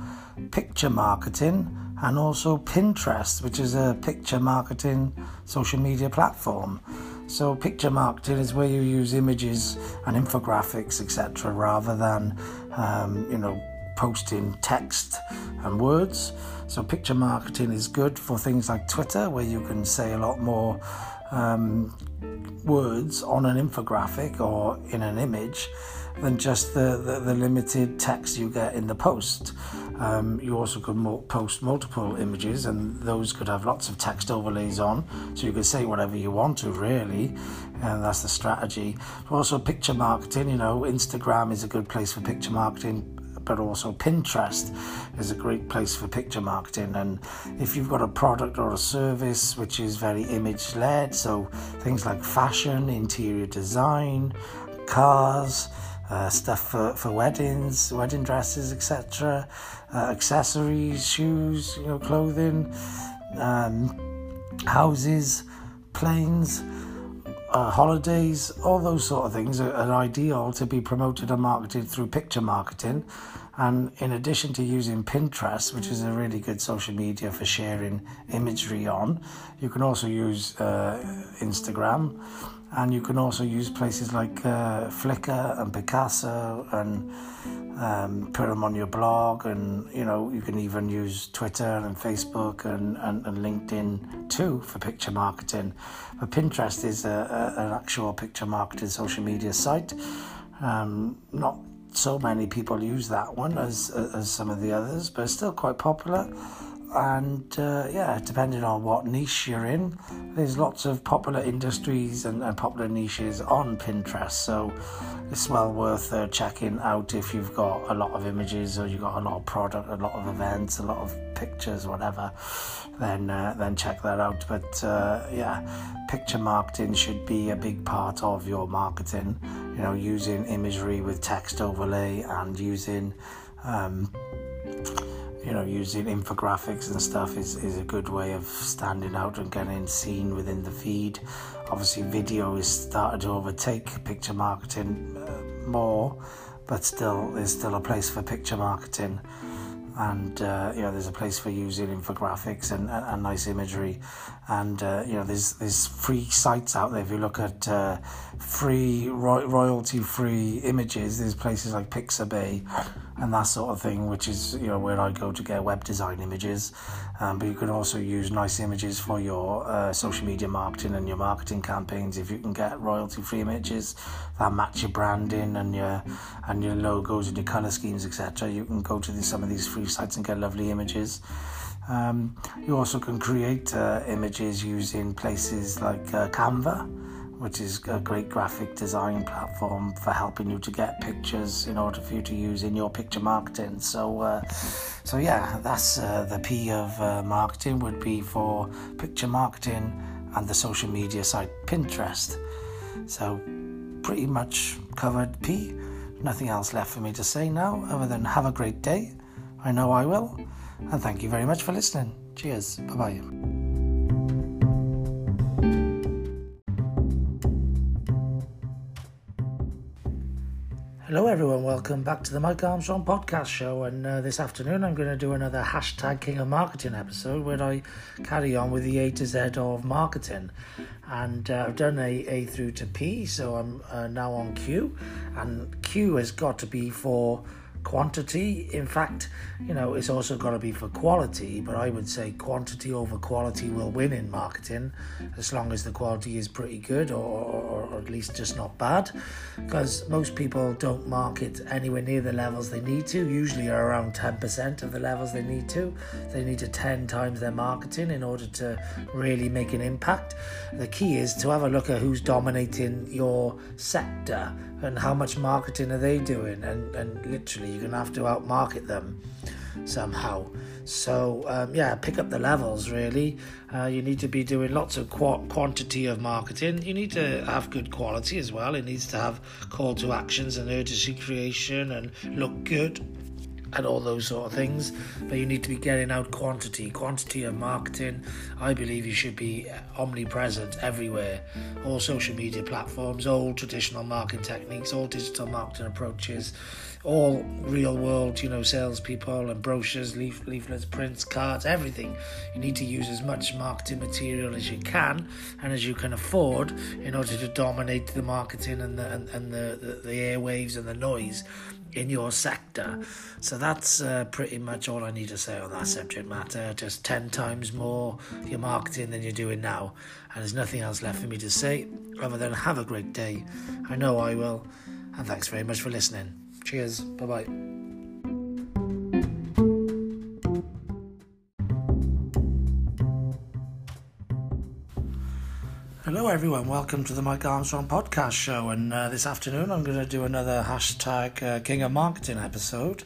picture marketing and also Pinterest, which is a picture marketing social media platform. So picture marketing is where you use images and infographics, etc., rather than um, you know posting text and words. So picture marketing is good for things like Twitter, where you can say a lot more um, words on an infographic or in an image than just the, the, the limited text you get in the post. Um, you also could mo- post multiple images, and those could have lots of text overlays on, so you could say whatever you want to, really, and that's the strategy. Also, picture marketing. You know, Instagram is a good place for picture marketing but also Pinterest is a great place for picture marketing. And if you've got a product or a service which is very image led, so things like fashion, interior design, cars, uh, stuff for, for weddings, wedding dresses, etc., uh, accessories, shoes, you know, clothing, um, houses, planes, uh, holidays, all those sort of things are, are ideal to be promoted and marketed through picture marketing. And in addition to using Pinterest, which is a really good social media for sharing imagery on, you can also use uh, Instagram and you can also use places like uh, Flickr and Picasa and um, put them on your blog and you know you can even use Twitter and Facebook and, and, and LinkedIn too for picture marketing. But Pinterest is a, a, an actual picture marketing social media site. Um, not so many people use that one as as some of the others but it's still quite popular and uh, yeah, depending on what niche you're in, there's lots of popular industries and, and popular niches on Pinterest. So it's well worth uh, checking out if you've got a lot of images or you've got a lot of product, a lot of events, a lot of pictures, whatever. Then uh, then check that out. But uh, yeah, picture marketing should be a big part of your marketing. You know, using imagery with text overlay and using. Um, you know, using infographics and stuff is, is a good way of standing out and getting seen within the feed. Obviously, video is started to overtake picture marketing uh, more, but still, there's still a place for picture marketing. And uh, you know, there's a place for using infographics and, and, and nice imagery, and uh, you know, there's there's free sites out there. If you look at uh, free ro- royalty free images, there's places like Pixabay and that sort of thing, which is you know where I go to get web design images. Um, but you can also use nice images for your uh, social media marketing and your marketing campaigns. If you can get royalty-free images that match your branding and your and your logos and your color schemes, etc., you can go to some of these free sites and get lovely images. Um, you also can create uh, images using places like uh, Canva which is a great graphic design platform for helping you to get pictures in order for you to use in your picture marketing. So, uh, so yeah, that's uh, the P of uh, marketing would be for picture marketing and the social media site Pinterest. So, pretty much covered P. Nothing else left for me to say now, other than have a great day. I know I will. And thank you very much for listening. Cheers. Bye bye. Hello, everyone. Welcome back to the Mike Armstrong podcast show. And uh, this afternoon, I'm going to do another hashtag King of Marketing episode where I carry on with the A to Z of marketing. And uh, I've done A, A through to P, so I'm uh, now on Q. And Q has got to be for quantity. In fact, you know, it's also got to be for quality, but I would say quantity over quality will win in marketing as long as the quality is pretty good or, or, at least just not bad. Because most people don't market anywhere near the levels they need to, usually are around 10% of the levels they need to. They need to 10 times their marketing in order to really make an impact. The key is to have a look at who's dominating your sector and how much marketing are they doing, and, and literally you're gonna have to outmarket them somehow. So um, yeah, pick up the levels. Really, uh, you need to be doing lots of qu- quantity of marketing. You need to have good quality as well. It needs to have call to actions and urgency creation and look good and all those sort of things. But you need to be getting out quantity, quantity of marketing. I believe you should be uh, omnipresent everywhere, all social media platforms, all traditional marketing techniques, all digital marketing approaches, all real world, you know, salespeople and brochures, leaf, leaflets, prints, cards, everything. You need to use as much marketing material as you can and as you can afford in order to dominate the marketing and the and, and the, the, the airwaves and the noise in your sector. So that's uh, pretty much all I need to say on that subject matter. Just 10 times more your marketing than you're doing now. And there's nothing else left for me to say other than have a great day. I know I will. And thanks very much for listening. Cheers. Bye bye. Hello, everyone. Welcome to the Mike Armstrong podcast show. And uh, this afternoon, I'm going to do another hashtag uh, King of Marketing episode,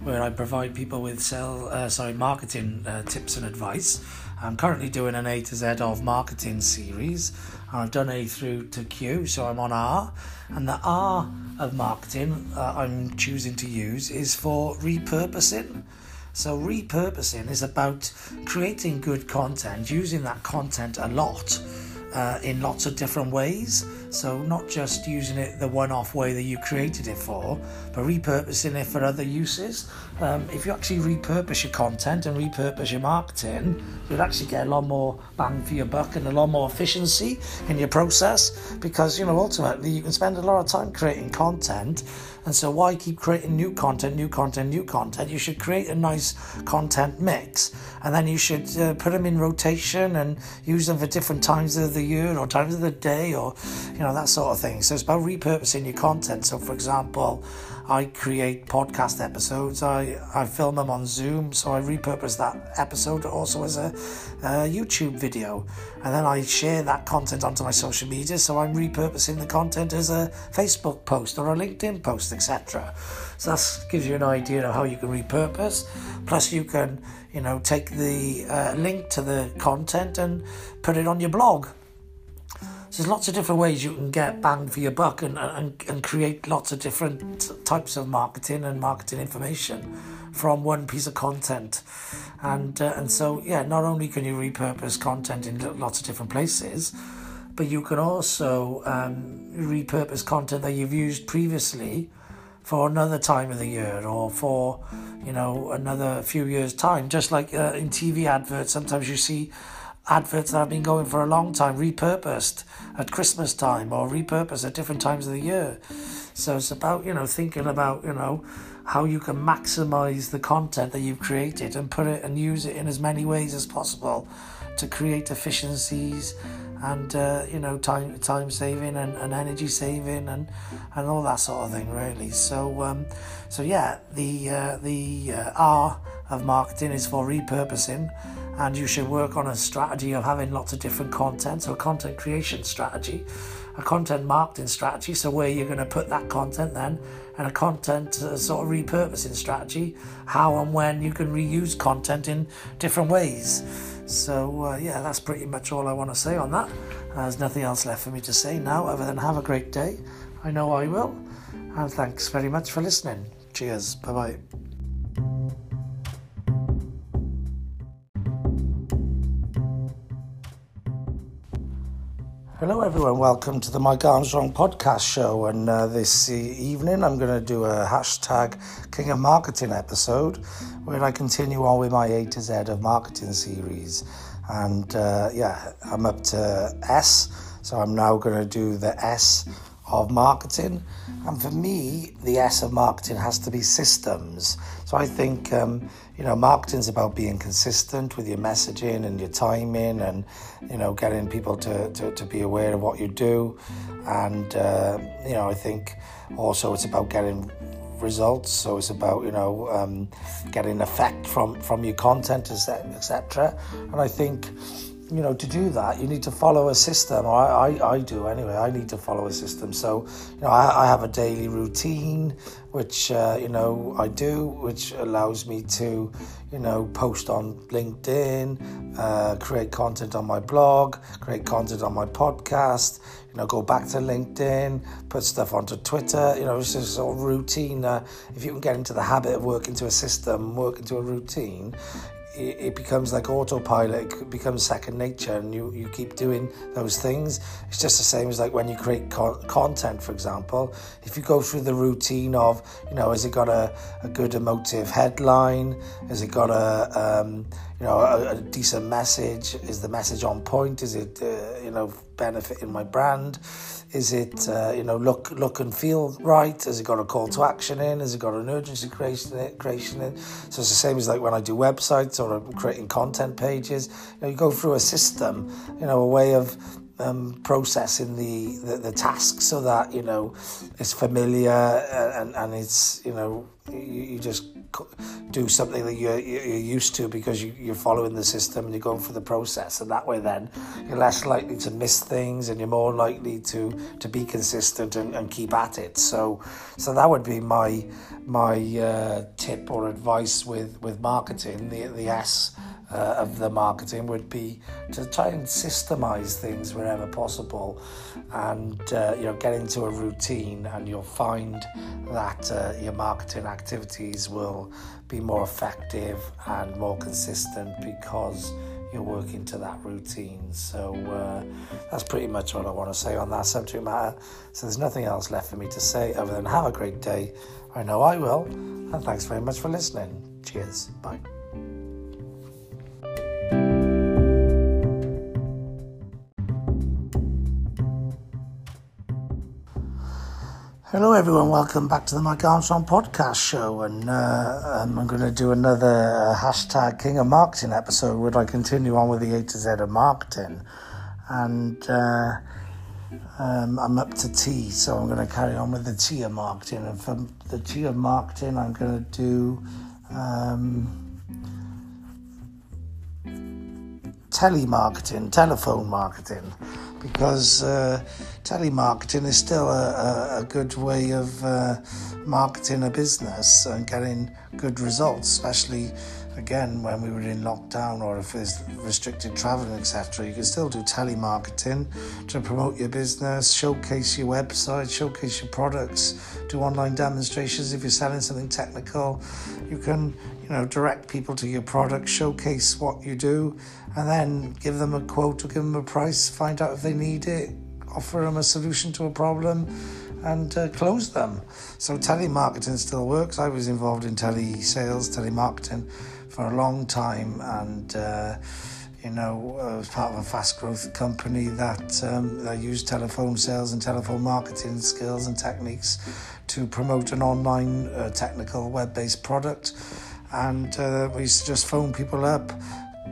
where I provide people with sell, uh, sorry, marketing uh, tips and advice. I'm currently doing an A to Z of marketing series. I've done A through to Q, so I'm on R. And the R of marketing uh, I'm choosing to use is for repurposing. So, repurposing is about creating good content, using that content a lot uh, in lots of different ways. So, not just using it the one off way that you created it for, but repurposing it for other uses. Um, if you actually repurpose your content and repurpose your marketing, you'll actually get a lot more bang for your buck and a lot more efficiency in your process because, you know, ultimately you can spend a lot of time creating content. And so, why keep creating new content, new content, new content? You should create a nice content mix and then you should uh, put them in rotation and use them for different times of the year or times of the day or, you know, that sort of thing. So, it's about repurposing your content. So, for example, I create podcast episodes. I, I film them on Zoom, so I repurpose that episode also as a, a YouTube video. And then I share that content onto my social media, so I'm repurposing the content as a Facebook post or a LinkedIn post, etc. So that gives you an idea of how you can repurpose. Plus, you can, you know, take the uh, link to the content and put it on your blog. So there's lots of different ways you can get bang for your buck and, and, and create lots of different types of marketing and marketing information from one piece of content. And, uh, and so, yeah, not only can you repurpose content in lots of different places, but you can also um, repurpose content that you've used previously for another time of the year or for you know another few years time just like uh, in tv adverts sometimes you see adverts that have been going for a long time repurposed at Christmas time or repurposed at different times of the year. So it's about, you know, thinking about, you know, how you can maximize the content that you've created and put it and use it in as many ways as possible to create efficiencies and uh, you know time time saving and, and energy saving and and all that sort of thing really so um, so yeah the uh, the uh, R of marketing is for repurposing and you should work on a strategy of having lots of different content so a content creation strategy a content marketing strategy so where you're going to put that content then and a content uh, sort of repurposing strategy how and when you can reuse content in different ways. So uh, yeah that's pretty much all i want to say on that. Uh, there's nothing else left for me to say now other than have a great day. I know i will. And thanks very much for listening. Cheers. Bye bye Hello, everyone. Welcome to the Mike Armstrong podcast show. And uh, this evening, I'm going to do a hashtag King of Marketing episode where I continue on with my A to Z of marketing series. And uh, yeah, I'm up to S, so I'm now going to do the S of marketing. And for me, the S of marketing has to be systems. So I think, um, you know, marketing's about being consistent with your messaging and your timing and, you know, getting people to, to, to be aware of what you do. And, uh, you know, I think also it's about getting results. So it's about, you know, um, getting effect from, from your content, etc. And I think, you know, to do that, you need to follow a system. Or I, I, I do anyway. I need to follow a system. So, you know, I, I have a daily routine, which, uh, you know, I do, which allows me to, you know, post on LinkedIn, uh, create content on my blog, create content on my podcast, you know, go back to LinkedIn, put stuff onto Twitter. You know, it's just sort of routine. Uh, if you can get into the habit of working to a system, working to a routine, it, becomes like autopilot it becomes second nature and you, you keep doing those things. It's just the same as like when you create co- content for example. If you go through the routine of you know has it got a, a good emotive headline? Has it got a um, you know a, a, decent message? Is the message on point? Is it uh, you know benefiting my brand is it uh, you know look look and feel right? Has it got a call to action in? Has it got an urgency creation in, creation in? So it's the same as like when I do websites or I'm creating content pages. You know, you go through a system, you know, a way of um, processing the, the, the task so that you know it's familiar and, and it's you know you, you just do something that you're, you're used to because you, you're following the system and you're going through the process. And that way then you're less likely to miss things and you're more likely to to be consistent and, and keep at it. So so that would be my my uh, tip or advice with with marketing the the S uh, of the marketing would be to try and systemize things wherever possible and uh, you know get into a routine and you'll find that uh, your marketing activities will be more effective and more consistent because you're working to that routine. So uh, that's pretty much what I want to say on that subject matter. So there's nothing else left for me to say other than have a great day. I know I will. And thanks very much for listening. Cheers. Bye. Hello, everyone. Welcome back to the Mike Armstrong podcast show. And uh, um, I'm going to do another uh, hashtag King of Marketing episode where I continue on with the A to Z of marketing. And uh, um, I'm up to T, so I'm going to carry on with the T of marketing. And for the T of marketing, I'm going to do um, telemarketing, telephone marketing because uh, telemarketing is still a, a, a good way of uh, marketing a business and getting good results, especially again when we were in lockdown or if there's restricted travel etc you can still do telemarketing to promote your business showcase your website showcase your products do online demonstrations if you're selling something technical you can you know direct people to your product showcase what you do and then give them a quote or give them a price, find out if they need it, offer them a solution to a problem, and uh, close them. So telemarketing still works. I was involved in tele sales, telemarketing for a long time, and uh, you know, I was part of a fast growth company that um, that used telephone sales and telephone marketing skills and techniques to promote an online uh, technical web based product. And uh, we used to just phone people up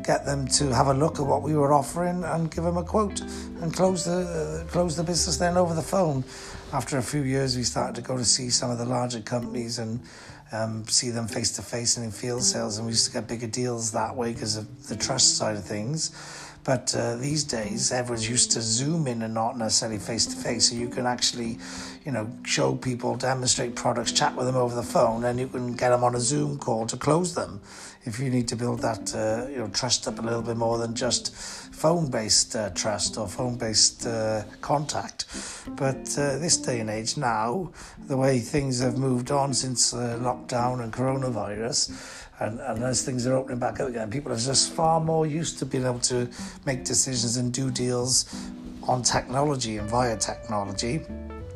get them to have a look at what we were offering and give them a quote and close the uh, close the business then over the phone. After a few years, we started to go to see some of the larger companies and um, see them face to face and in field sales, and we used to get bigger deals that way because of the trust side of things. But uh, these days, everyone's used to Zoom in and not necessarily face to face. So you can actually, you know, show people, demonstrate products, chat with them over the phone, and you can get them on a Zoom call to close them. If you need to build that, uh, you know, trust up a little bit more than just phone-based uh, trust or phone-based uh, contact. But uh, this day and age now, the way things have moved on since lockdown and coronavirus and, and as things are opening back up again, people are just far more used to being able to make decisions and do deals on technology and via technology,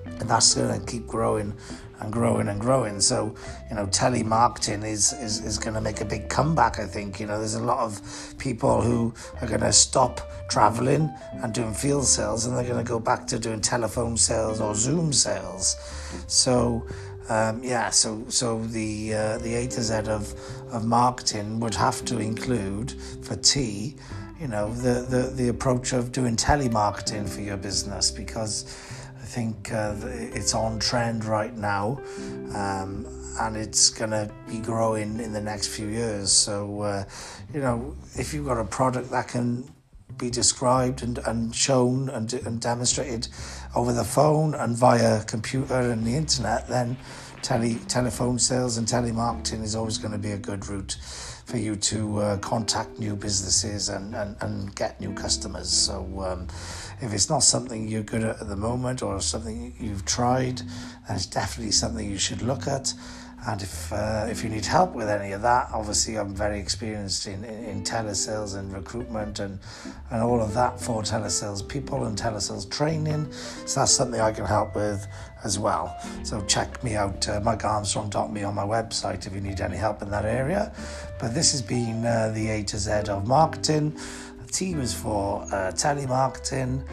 and that's going to keep growing and growing and growing. So, you know, telemarketing is, is, is going to make a big comeback, I think. You know, there's a lot of people who are going to stop traveling and doing field sales and they're going to go back to doing telephone sales or Zoom sales. So, um, yeah, so so the uh, the A to Z of, of marketing would have to include for T, you know, the, the, the approach of doing telemarketing for your business because think uh, it's on trend right now, um, and it's going to be growing in the next few years. So, uh, you know, if you've got a product that can be described and, and shown and, and demonstrated over the phone and via computer and the internet, then tele, telephone sales and telemarketing is always going to be a good route for you to uh, contact new businesses and, and, and get new customers. So, um, if it's not something you're good at at the moment or something you've tried, then it's definitely something you should look at. And if uh, if you need help with any of that, obviously I'm very experienced in, in, in telesales and recruitment and, and all of that for telesales people and telesales training. So that's something I can help with as well. So check me out, uh, mikearmstrong.me on my website if you need any help in that area. But this has been uh, the A to Z of marketing. The T was for uh, telemarketing,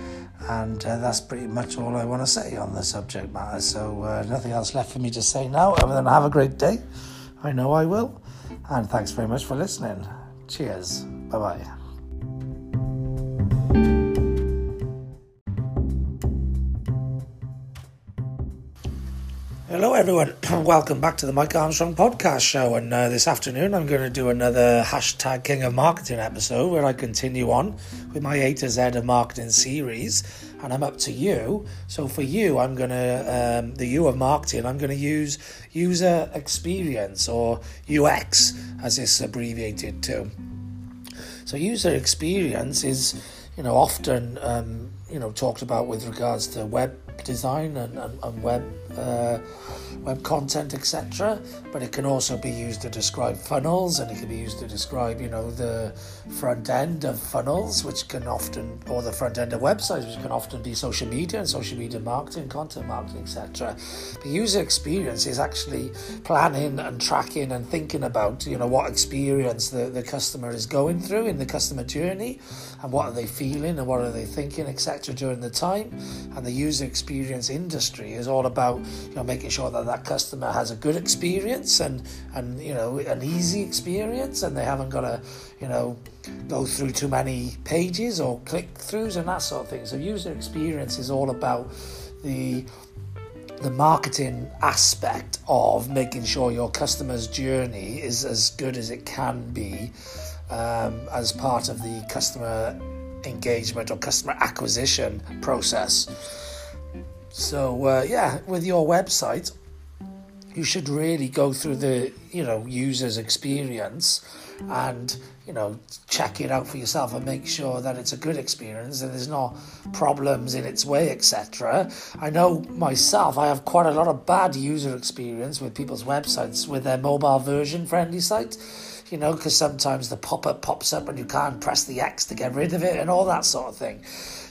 and uh, that's pretty much all I want to say on the subject matter. So, uh, nothing else left for me to say now other than have a great day. I know I will. And thanks very much for listening. Cheers. Bye bye. Hello, everyone. Welcome back to the Mike Armstrong podcast show. And uh, this afternoon, I'm going to do another hashtag King of Marketing episode where I continue on with my A to Z of marketing series. And I'm up to you. So for you, I'm going to, um, the U of marketing, I'm going to use user experience or UX as it's abbreviated to. So user experience is, you know, often, um, you know, talked about with regards to web design and, and, and web uh, web content, etc. But it can also be used to describe funnels, and it can be used to describe, you know, the front end of funnels, which can often, or the front end of websites, which can often be social media and social media marketing, content marketing, etc. The user experience is actually planning and tracking and thinking about, you know, what experience the, the customer is going through in the customer journey, and what are they feeling and what are they thinking, etc. during the time. And the user experience industry is all about, you know, making sure that that customer has a good experience and and you know an easy experience and they haven't got to you know go through too many pages or click throughs and that sort of thing so user experience is all about the the marketing aspect of making sure your customer's journey is as good as it can be um, as part of the customer engagement or customer acquisition process. So, uh, yeah, with your website, you should really go through the you know user's experience and you know check it out for yourself and make sure that it's a good experience and there's no problems in its way etc i know myself i have quite a lot of bad user experience with people's websites with their mobile version friendly site you know because sometimes the pop-up pops up and you can't press the x to get rid of it and all that sort of thing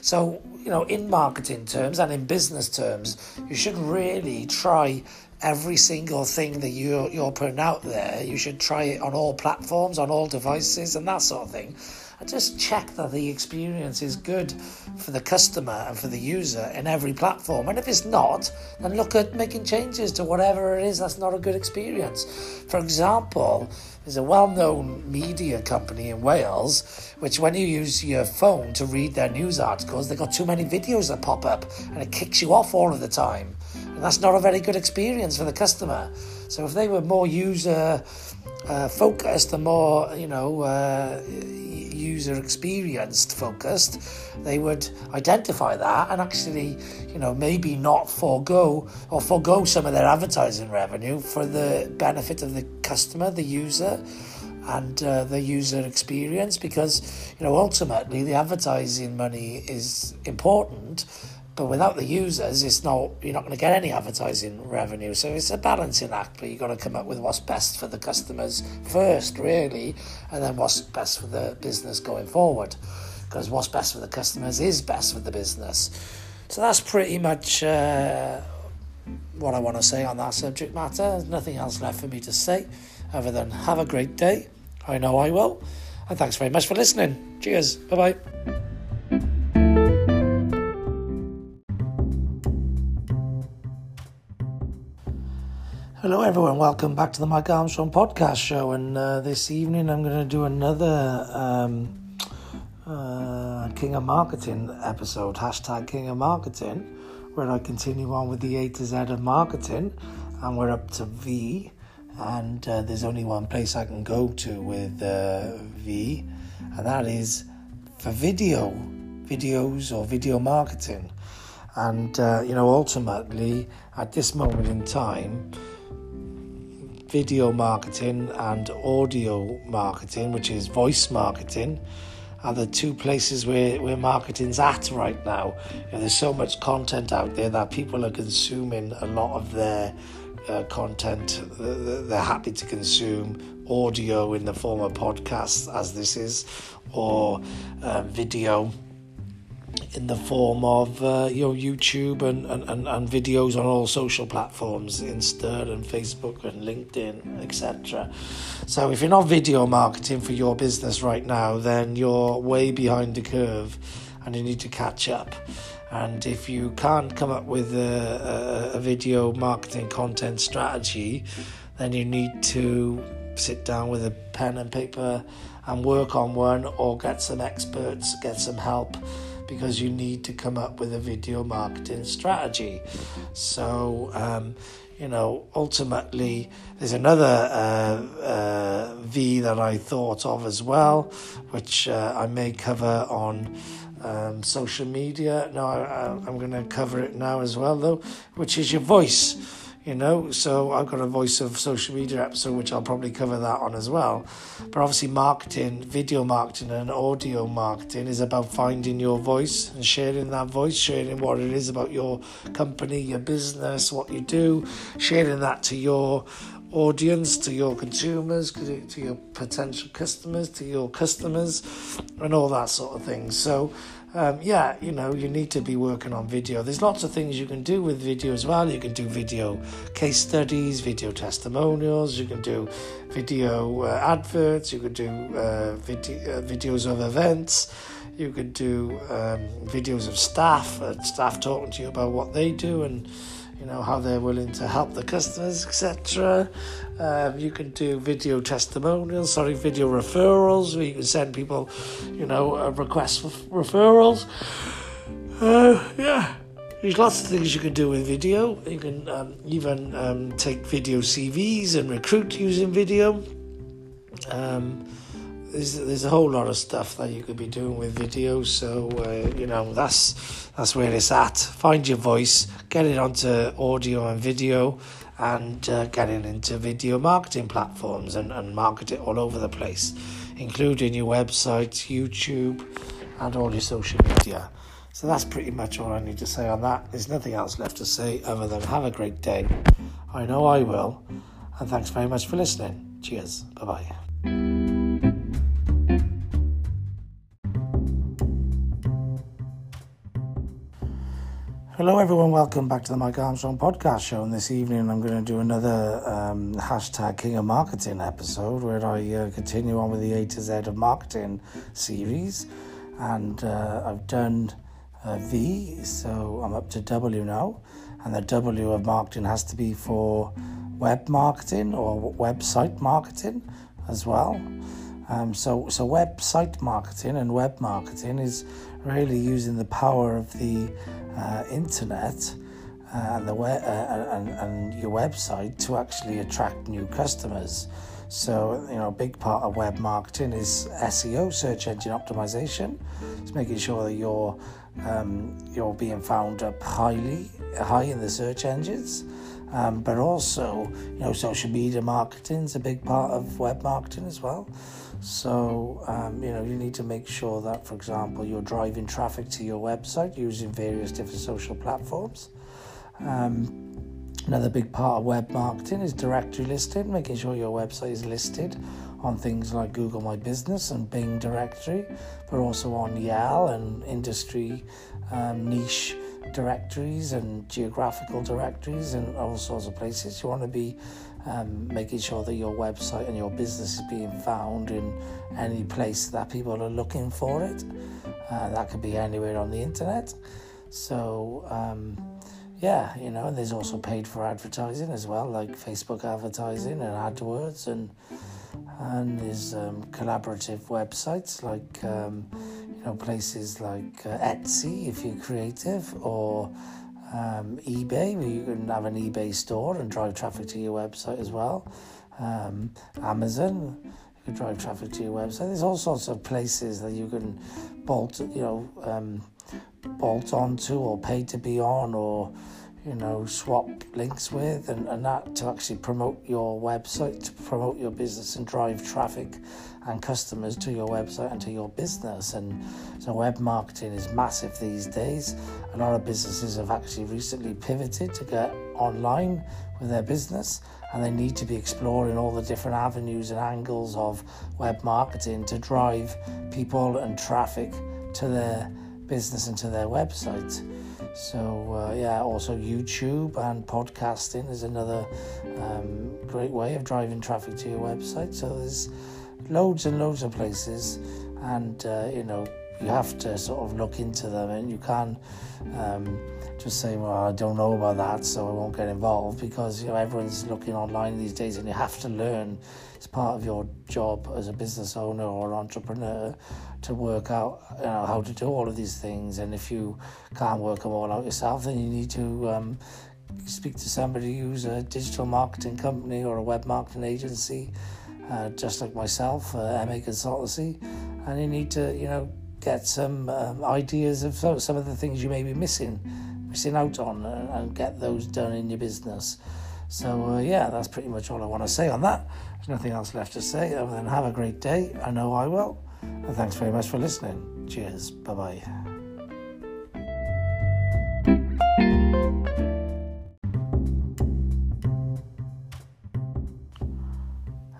so you know in marketing terms and in business terms you should really try every single thing that you're, you're putting out there. You should try it on all platforms, on all devices, and that sort of thing. And just check that the experience is good for the customer and for the user in every platform. And if it's not, then look at making changes to whatever it is that's not a good experience. For example, there's a well known media company in Wales which, when you use your phone to read their news articles, they've got too many videos that pop up and it kicks you off all of the time. And that's not a very good experience for the customer. So if they were more user uh, focused and more, you know, uh, user experienced focused, they would identify that and actually, you know, maybe not forego or forego some of their advertising revenue for the benefit of the customer, the user and uh, the user experience because you know ultimately the advertising money is important but without the users, it's not you're not going to get any advertising revenue. So it's a balancing act, but you've got to come up with what's best for the customers first, really, and then what's best for the business going forward. because what's best for the customers is best for the business. So that's pretty much uh, what I want to say on that subject matter. There's nothing else left for me to say other than have a great day. I know I will. And thanks very much for listening. Cheers. Bye bye. Hello, everyone. Welcome back to the Mike Armstrong podcast show. And uh, this evening, I'm going to do another um, uh, King of Marketing episode, hashtag King of Marketing, where I continue on with the A to Z of marketing. And we're up to V. And uh, there's only one place I can go to with uh, V, and that is for video, videos or video marketing. And, uh, you know, ultimately, at this moment in time, video marketing and audio marketing, which is voice marketing, are the two places where, where marketing's at right now. Know, there's so much content out there that people are consuming a lot of their uh, content. They're happy to consume audio in the form of podcasts, as this is, or uh, video in the form of uh, YouTube and, and, and, and, videos on all social platforms, Insta and Facebook and LinkedIn, etc. So if you're not video marketing for your business right now, then you're way behind the curve, and you need to catch up. And if you can't come up with a, a, a video marketing content strategy, then you need to sit down with a pen and paper and work on one or get some experts, get some help because you need to come up with a video marketing strategy. So, um, you know, ultimately, there's another uh, uh, V that I thought of as well, which uh, I may cover on. Um, social media. No, I, I'm going to cover it now as well, though, which is your voice you know. So I've got a voice of social media episode, which I'll probably cover that on as well. But obviously, marketing, video marketing, and audio marketing is about finding your voice and sharing that voice, sharing what it is about your company, your business, what you do, sharing that to your audience, to your consumers, to your potential customers, to your customers, and all that sort of thing. So um, yeah, you know, you need to be working on video. There's lots of things you can do with video as well. You can do video case studies, video testimonials, you can do video uh, adverts, you can do uh, uh, videos of events, you could do um, videos of staff, uh, staff talking to you about what they do and you know how they're willing to help the customers, etc. Um, you can do video testimonials, sorry, video referrals, where you can send people, you know, a request for referrals. Uh, yeah, there's lots of things you can do with video. You can um, even um, take video CVs and recruit using video. Um, there's, there's a whole lot of stuff that you could be doing with video. So uh, you know that's that's where it's at. Find your voice, get it onto audio and video, and uh, getting into video marketing platforms and, and market it all over the place, including your website, YouTube, and all your social media. So that's pretty much all I need to say on that. There's nothing else left to say other than have a great day. I know I will. And thanks very much for listening. Cheers. Bye bye. Hello, everyone. Welcome back to the Mike Armstrong podcast show. And this evening, I'm going to do another um, hashtag King of Marketing episode where I uh, continue on with the A to Z of marketing series. And uh, I've done uh, V, so I'm up to W now. And the W of marketing has to be for web marketing or website marketing as well. Um, so, so website marketing and web marketing is really using the power of the uh, internet uh, and the web, uh, and, and your website to actually attract new customers. So, you know, a big part of web marketing is SEO, search engine optimization. It's making sure that you're um, you're being found up highly, high in the search engines. Um, but also, you know, social media marketing is a big part of web marketing as well. So, um, you know, you need to make sure that, for example, you're driving traffic to your website using various different social platforms. Um, another big part of web marketing is directory listing, making sure your website is listed on things like Google My Business and Bing directory, but also on Yell and industry um, niche directories and geographical directories and all sorts of places. You want to be um, making sure that your website and your business is being found in any place that people are looking for it. Uh, that could be anywhere on the internet. So, um, yeah, you know, and there's also paid for advertising as well, like Facebook advertising and AdWords, and and there's um, collaborative websites like um, know places like uh, Etsy if you're creative, or um, eBay where you can have an eBay store and drive traffic to your website as well. Um, Amazon, you can drive traffic to your website. There's all sorts of places that you can bolt, you know, um, bolt onto or pay to be on or you know, swap links with and, and that to actually promote your website, to promote your business and drive traffic and customers to your website and to your business. And so web marketing is massive these days. A lot of businesses have actually recently pivoted to get online with their business and they need to be exploring all the different avenues and angles of web marketing to drive people and traffic to their business and to their website. So, uh, yeah, also YouTube and podcasting is another um, great way of driving traffic to your website. So, there's loads and loads of places, and uh, you know, you have to sort of look into them, and you can't um, just say, "Well, I don't know about that, so I won't get involved," because you know everyone's looking online these days, and you have to learn. It's part of your job as a business owner or entrepreneur to work out you know, how to do all of these things. And if you can't work them all out yourself, then you need to um, speak to somebody who's a digital marketing company or a web marketing agency, uh, just like myself, uh, MA Consultancy, and you need to, you know, get some um, ideas of some of the things you may be missing, missing out on, and, uh, and get those done in your business. So uh, yeah, that's pretty much all I want to say on that. There's nothing else left to say other than have a great day. I know I will. And thanks very much for listening. Cheers. Bye bye.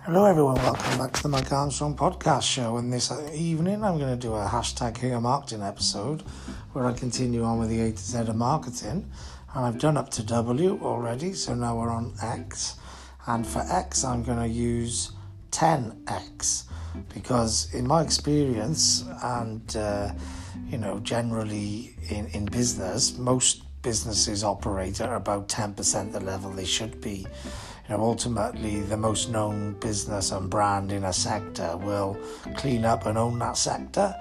Hello, everyone. Welcome back to the Mike Armstrong podcast show. And this evening, I'm going to do a hashtag here marketing episode where I continue on with the A to Z of marketing. And I've done up to W already, so now we're on X. And for X, I'm going to use 10X because in my experience and uh, you know generally in, in business most businesses operate at about 10% the level they should be know ultimately the most known business and brand in a sector will clean up and own that sector.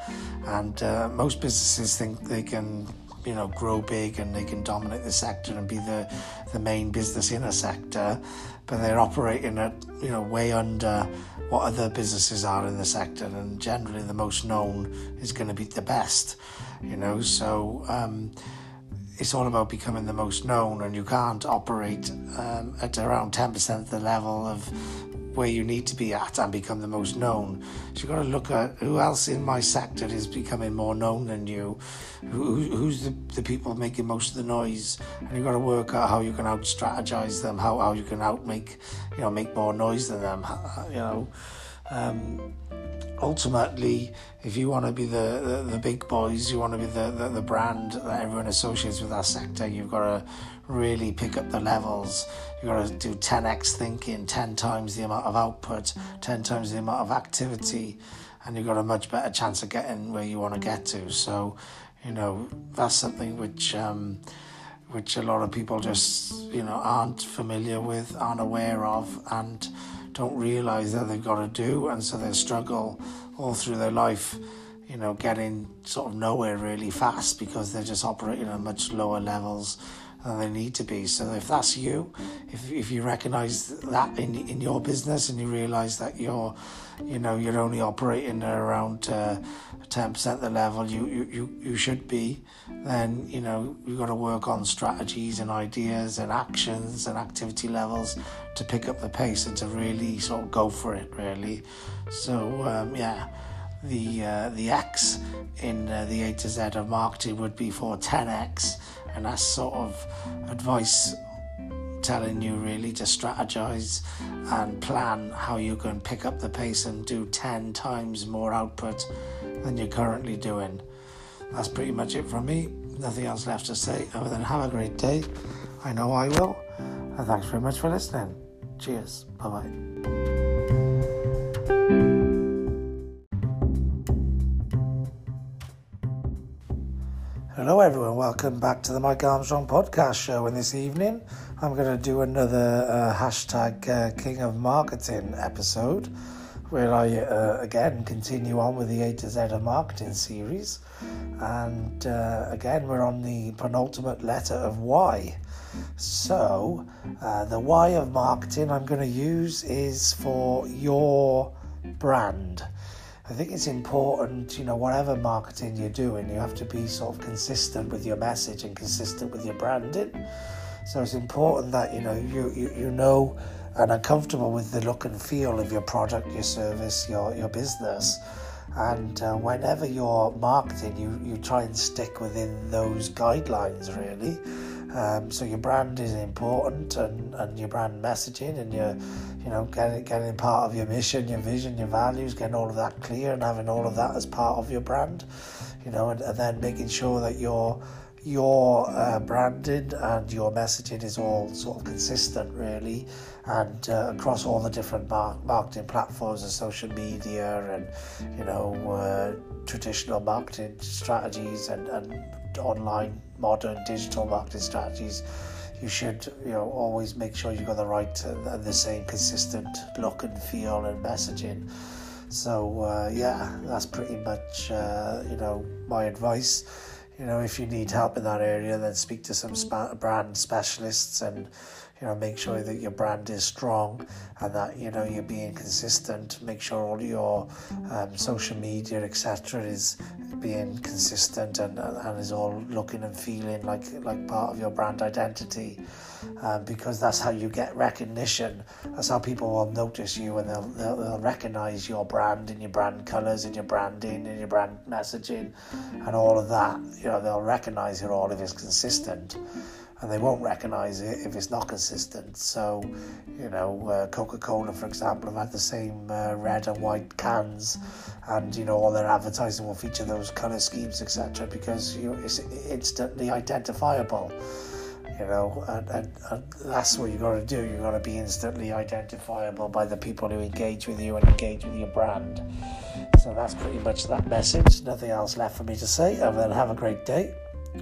And uh, most businesses think they can you know grow big and they can dominate the sector and be the the main business in a sector. But they're operating at you know way under what other businesses are in the sector, and generally the most known is going to be the best, you know. So um, it's all about becoming the most known, and you can't operate um, at around 10% of the level of where you need to be at and become the most known. So you've got to look at who else in my sector is becoming more known than you, who, who's the, the people making most of the noise, and you've got to work out how you can out strategize them, how, how you can out make, you know, make more noise than them, you know. Um, ultimately, if you want to be the, the, the, big boys, you want to be the, the, the brand that everyone associates with that sector, you've got to really pick up the levels. You've got to do 10x thinking, 10 times the amount of output, 10 times the amount of activity, and you've got a much better chance of getting where you want to get to. So, you know, that's something which. Um, which a lot of people just you know aren't familiar with, aren't aware of, and don't realize that they've got to do, and so they struggle all through their life, you know, getting sort of nowhere really fast because they're just operating at much lower levels than they need to be. So if that's you, if if you recognise that in in your business and you realise that you're, you know, you're only operating around uh, uh, percent the level you, you you you should be, then you know you've got to work on strategies and ideas and actions and activity levels to pick up the pace and to really sort of go for it. Really, so um, yeah the uh, the X in uh, the A to Z of marketing would be for 10x, and that's sort of advice telling you really to strategize and plan how you can pick up the pace and do 10 times more output than you're currently doing. That's pretty much it from me. Nothing else left to say other than have a great day. I know I will. And thanks very much for listening. Cheers. Bye bye. Hello, everyone. Welcome back to the Mike Armstrong podcast show. And this evening, I'm going to do another uh, hashtag uh, King of Marketing episode where I uh, again continue on with the A to Z of Marketing series. And uh, again, we're on the penultimate letter of Y. So, uh, the Y of marketing I'm going to use is for your brand. I think it's important, you know, whatever marketing you're doing, you have to be sort of consistent with your message and consistent with your branding. So it's important that, you know, you, you, you know and are comfortable with the look and feel of your product, your service, your, your business. And uh, whenever you're marketing, you, you try and stick within those guidelines, really. Um, so your brand is important, and, and your brand messaging, and your, you know, getting getting part of your mission, your vision, your values, getting all of that clear, and having all of that as part of your brand, you know, and, and then making sure that your your uh, branding and your messaging is all sort of consistent, really, and uh, across all the different mar- marketing platforms and social media, and you know, uh, traditional marketing strategies and and online modern digital marketing strategies you should you know always make sure you've got the right and the same consistent look and feel and messaging. So uh, yeah that's pretty much uh, you know my advice. You know if you need help in that area then speak to some spa- brand specialists and you know make sure that your brand is strong and that you know you're being consistent. Make sure all your um, social media etc is being consistent and, and is all looking and feeling like like part of your brand identity. Um, because that's how you get recognition. That's how people will notice you and they'll, they'll, they'll recognize your brand and your brand colors and your branding and your brand messaging and all of that. You know they'll recognize it all if it's consistent and they won't recognize it if it's not consistent. So, you know, uh, Coca Cola, for example, have had the same uh, red and white cans, and you know, all their advertising will feature those color schemes, etc., because you know, it's instantly identifiable. You know, and, and, and that's what you've got to do. You've got to be instantly identifiable by the people who engage with you and engage with your brand. So that's pretty much that message. Nothing else left for me to say other than have a great day.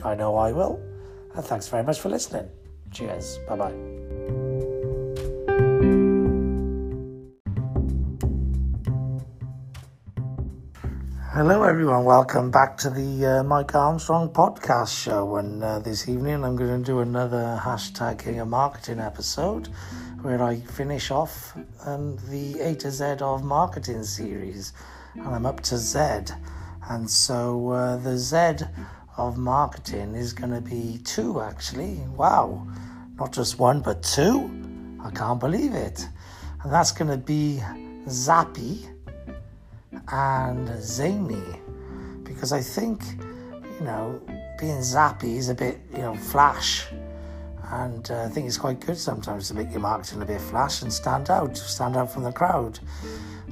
I know I will. And thanks very much for listening. Cheers. Bye bye. Hello, everyone. Welcome back to the uh, Mike Armstrong podcast show. And uh, this evening, I'm going to do another hashtag King of Marketing episode where I finish off um, the A to Z of marketing series. And I'm up to Z. And so uh, the Z of marketing is going to be two, actually. Wow. Not just one, but two. I can't believe it. And that's going to be Zappy and Zany. Because I think, you know, being zappy is a bit, you know, flash. And uh, I think it's quite good sometimes to make your marketing a bit flash and stand out, stand out from the crowd.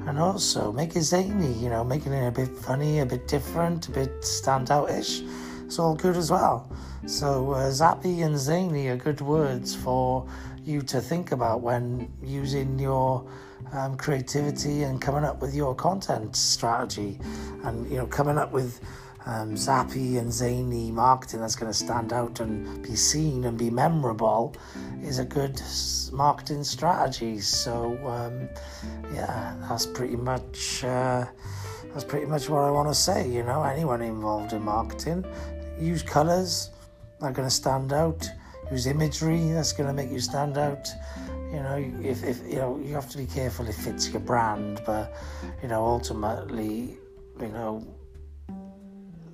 And also make it zany, you know, making it a bit funny, a bit different, a bit standout-ish it's all good as well. So, uh, zappy and zany are good words for you to think about when using your um, creativity and coming up with your content strategy, and you know, coming up with um, zappy and zany marketing that's going to stand out and be seen and be memorable is a good marketing strategy. So, um, yeah, that's pretty much. Uh, that's pretty much what I want to say. You know, anyone involved in marketing, use colours that are going to stand out. Use imagery that's going to make you stand out. You know, if, if you know, you have to be careful if it's your brand, but you know, ultimately, you know,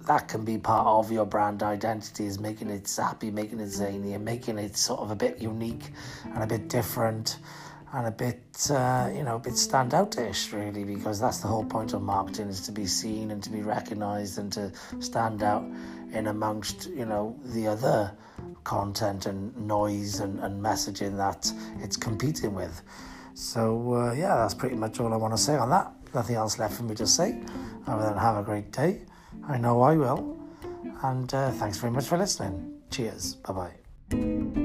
that can be part of your brand identity is making it zappy, making it zany, and making it sort of a bit unique and a bit different and a bit, uh, you know, a bit standoutish, really, because that's the whole point of marketing is to be seen and to be recognised and to stand out in amongst, you know, the other content and noise and, and messaging that it's competing with. So, uh, yeah, that's pretty much all I want to say on that. Nothing else left for me to say other than have a great day. I know I will. And uh, thanks very much for listening. Cheers. Bye bye.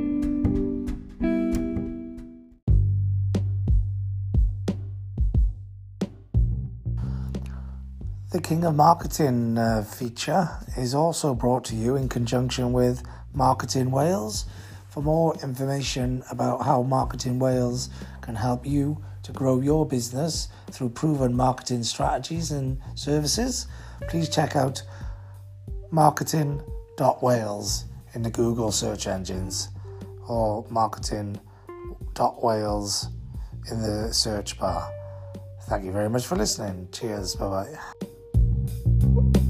The King of Marketing uh, feature is also brought to you in conjunction with Marketing Wales. For more information about how Marketing Wales can help you to grow your business through proven marketing strategies and services, please check out marketing.wales in the Google search engines or marketing.wales in the search bar. Thank you very much for listening. Cheers. Bye bye. Thank you.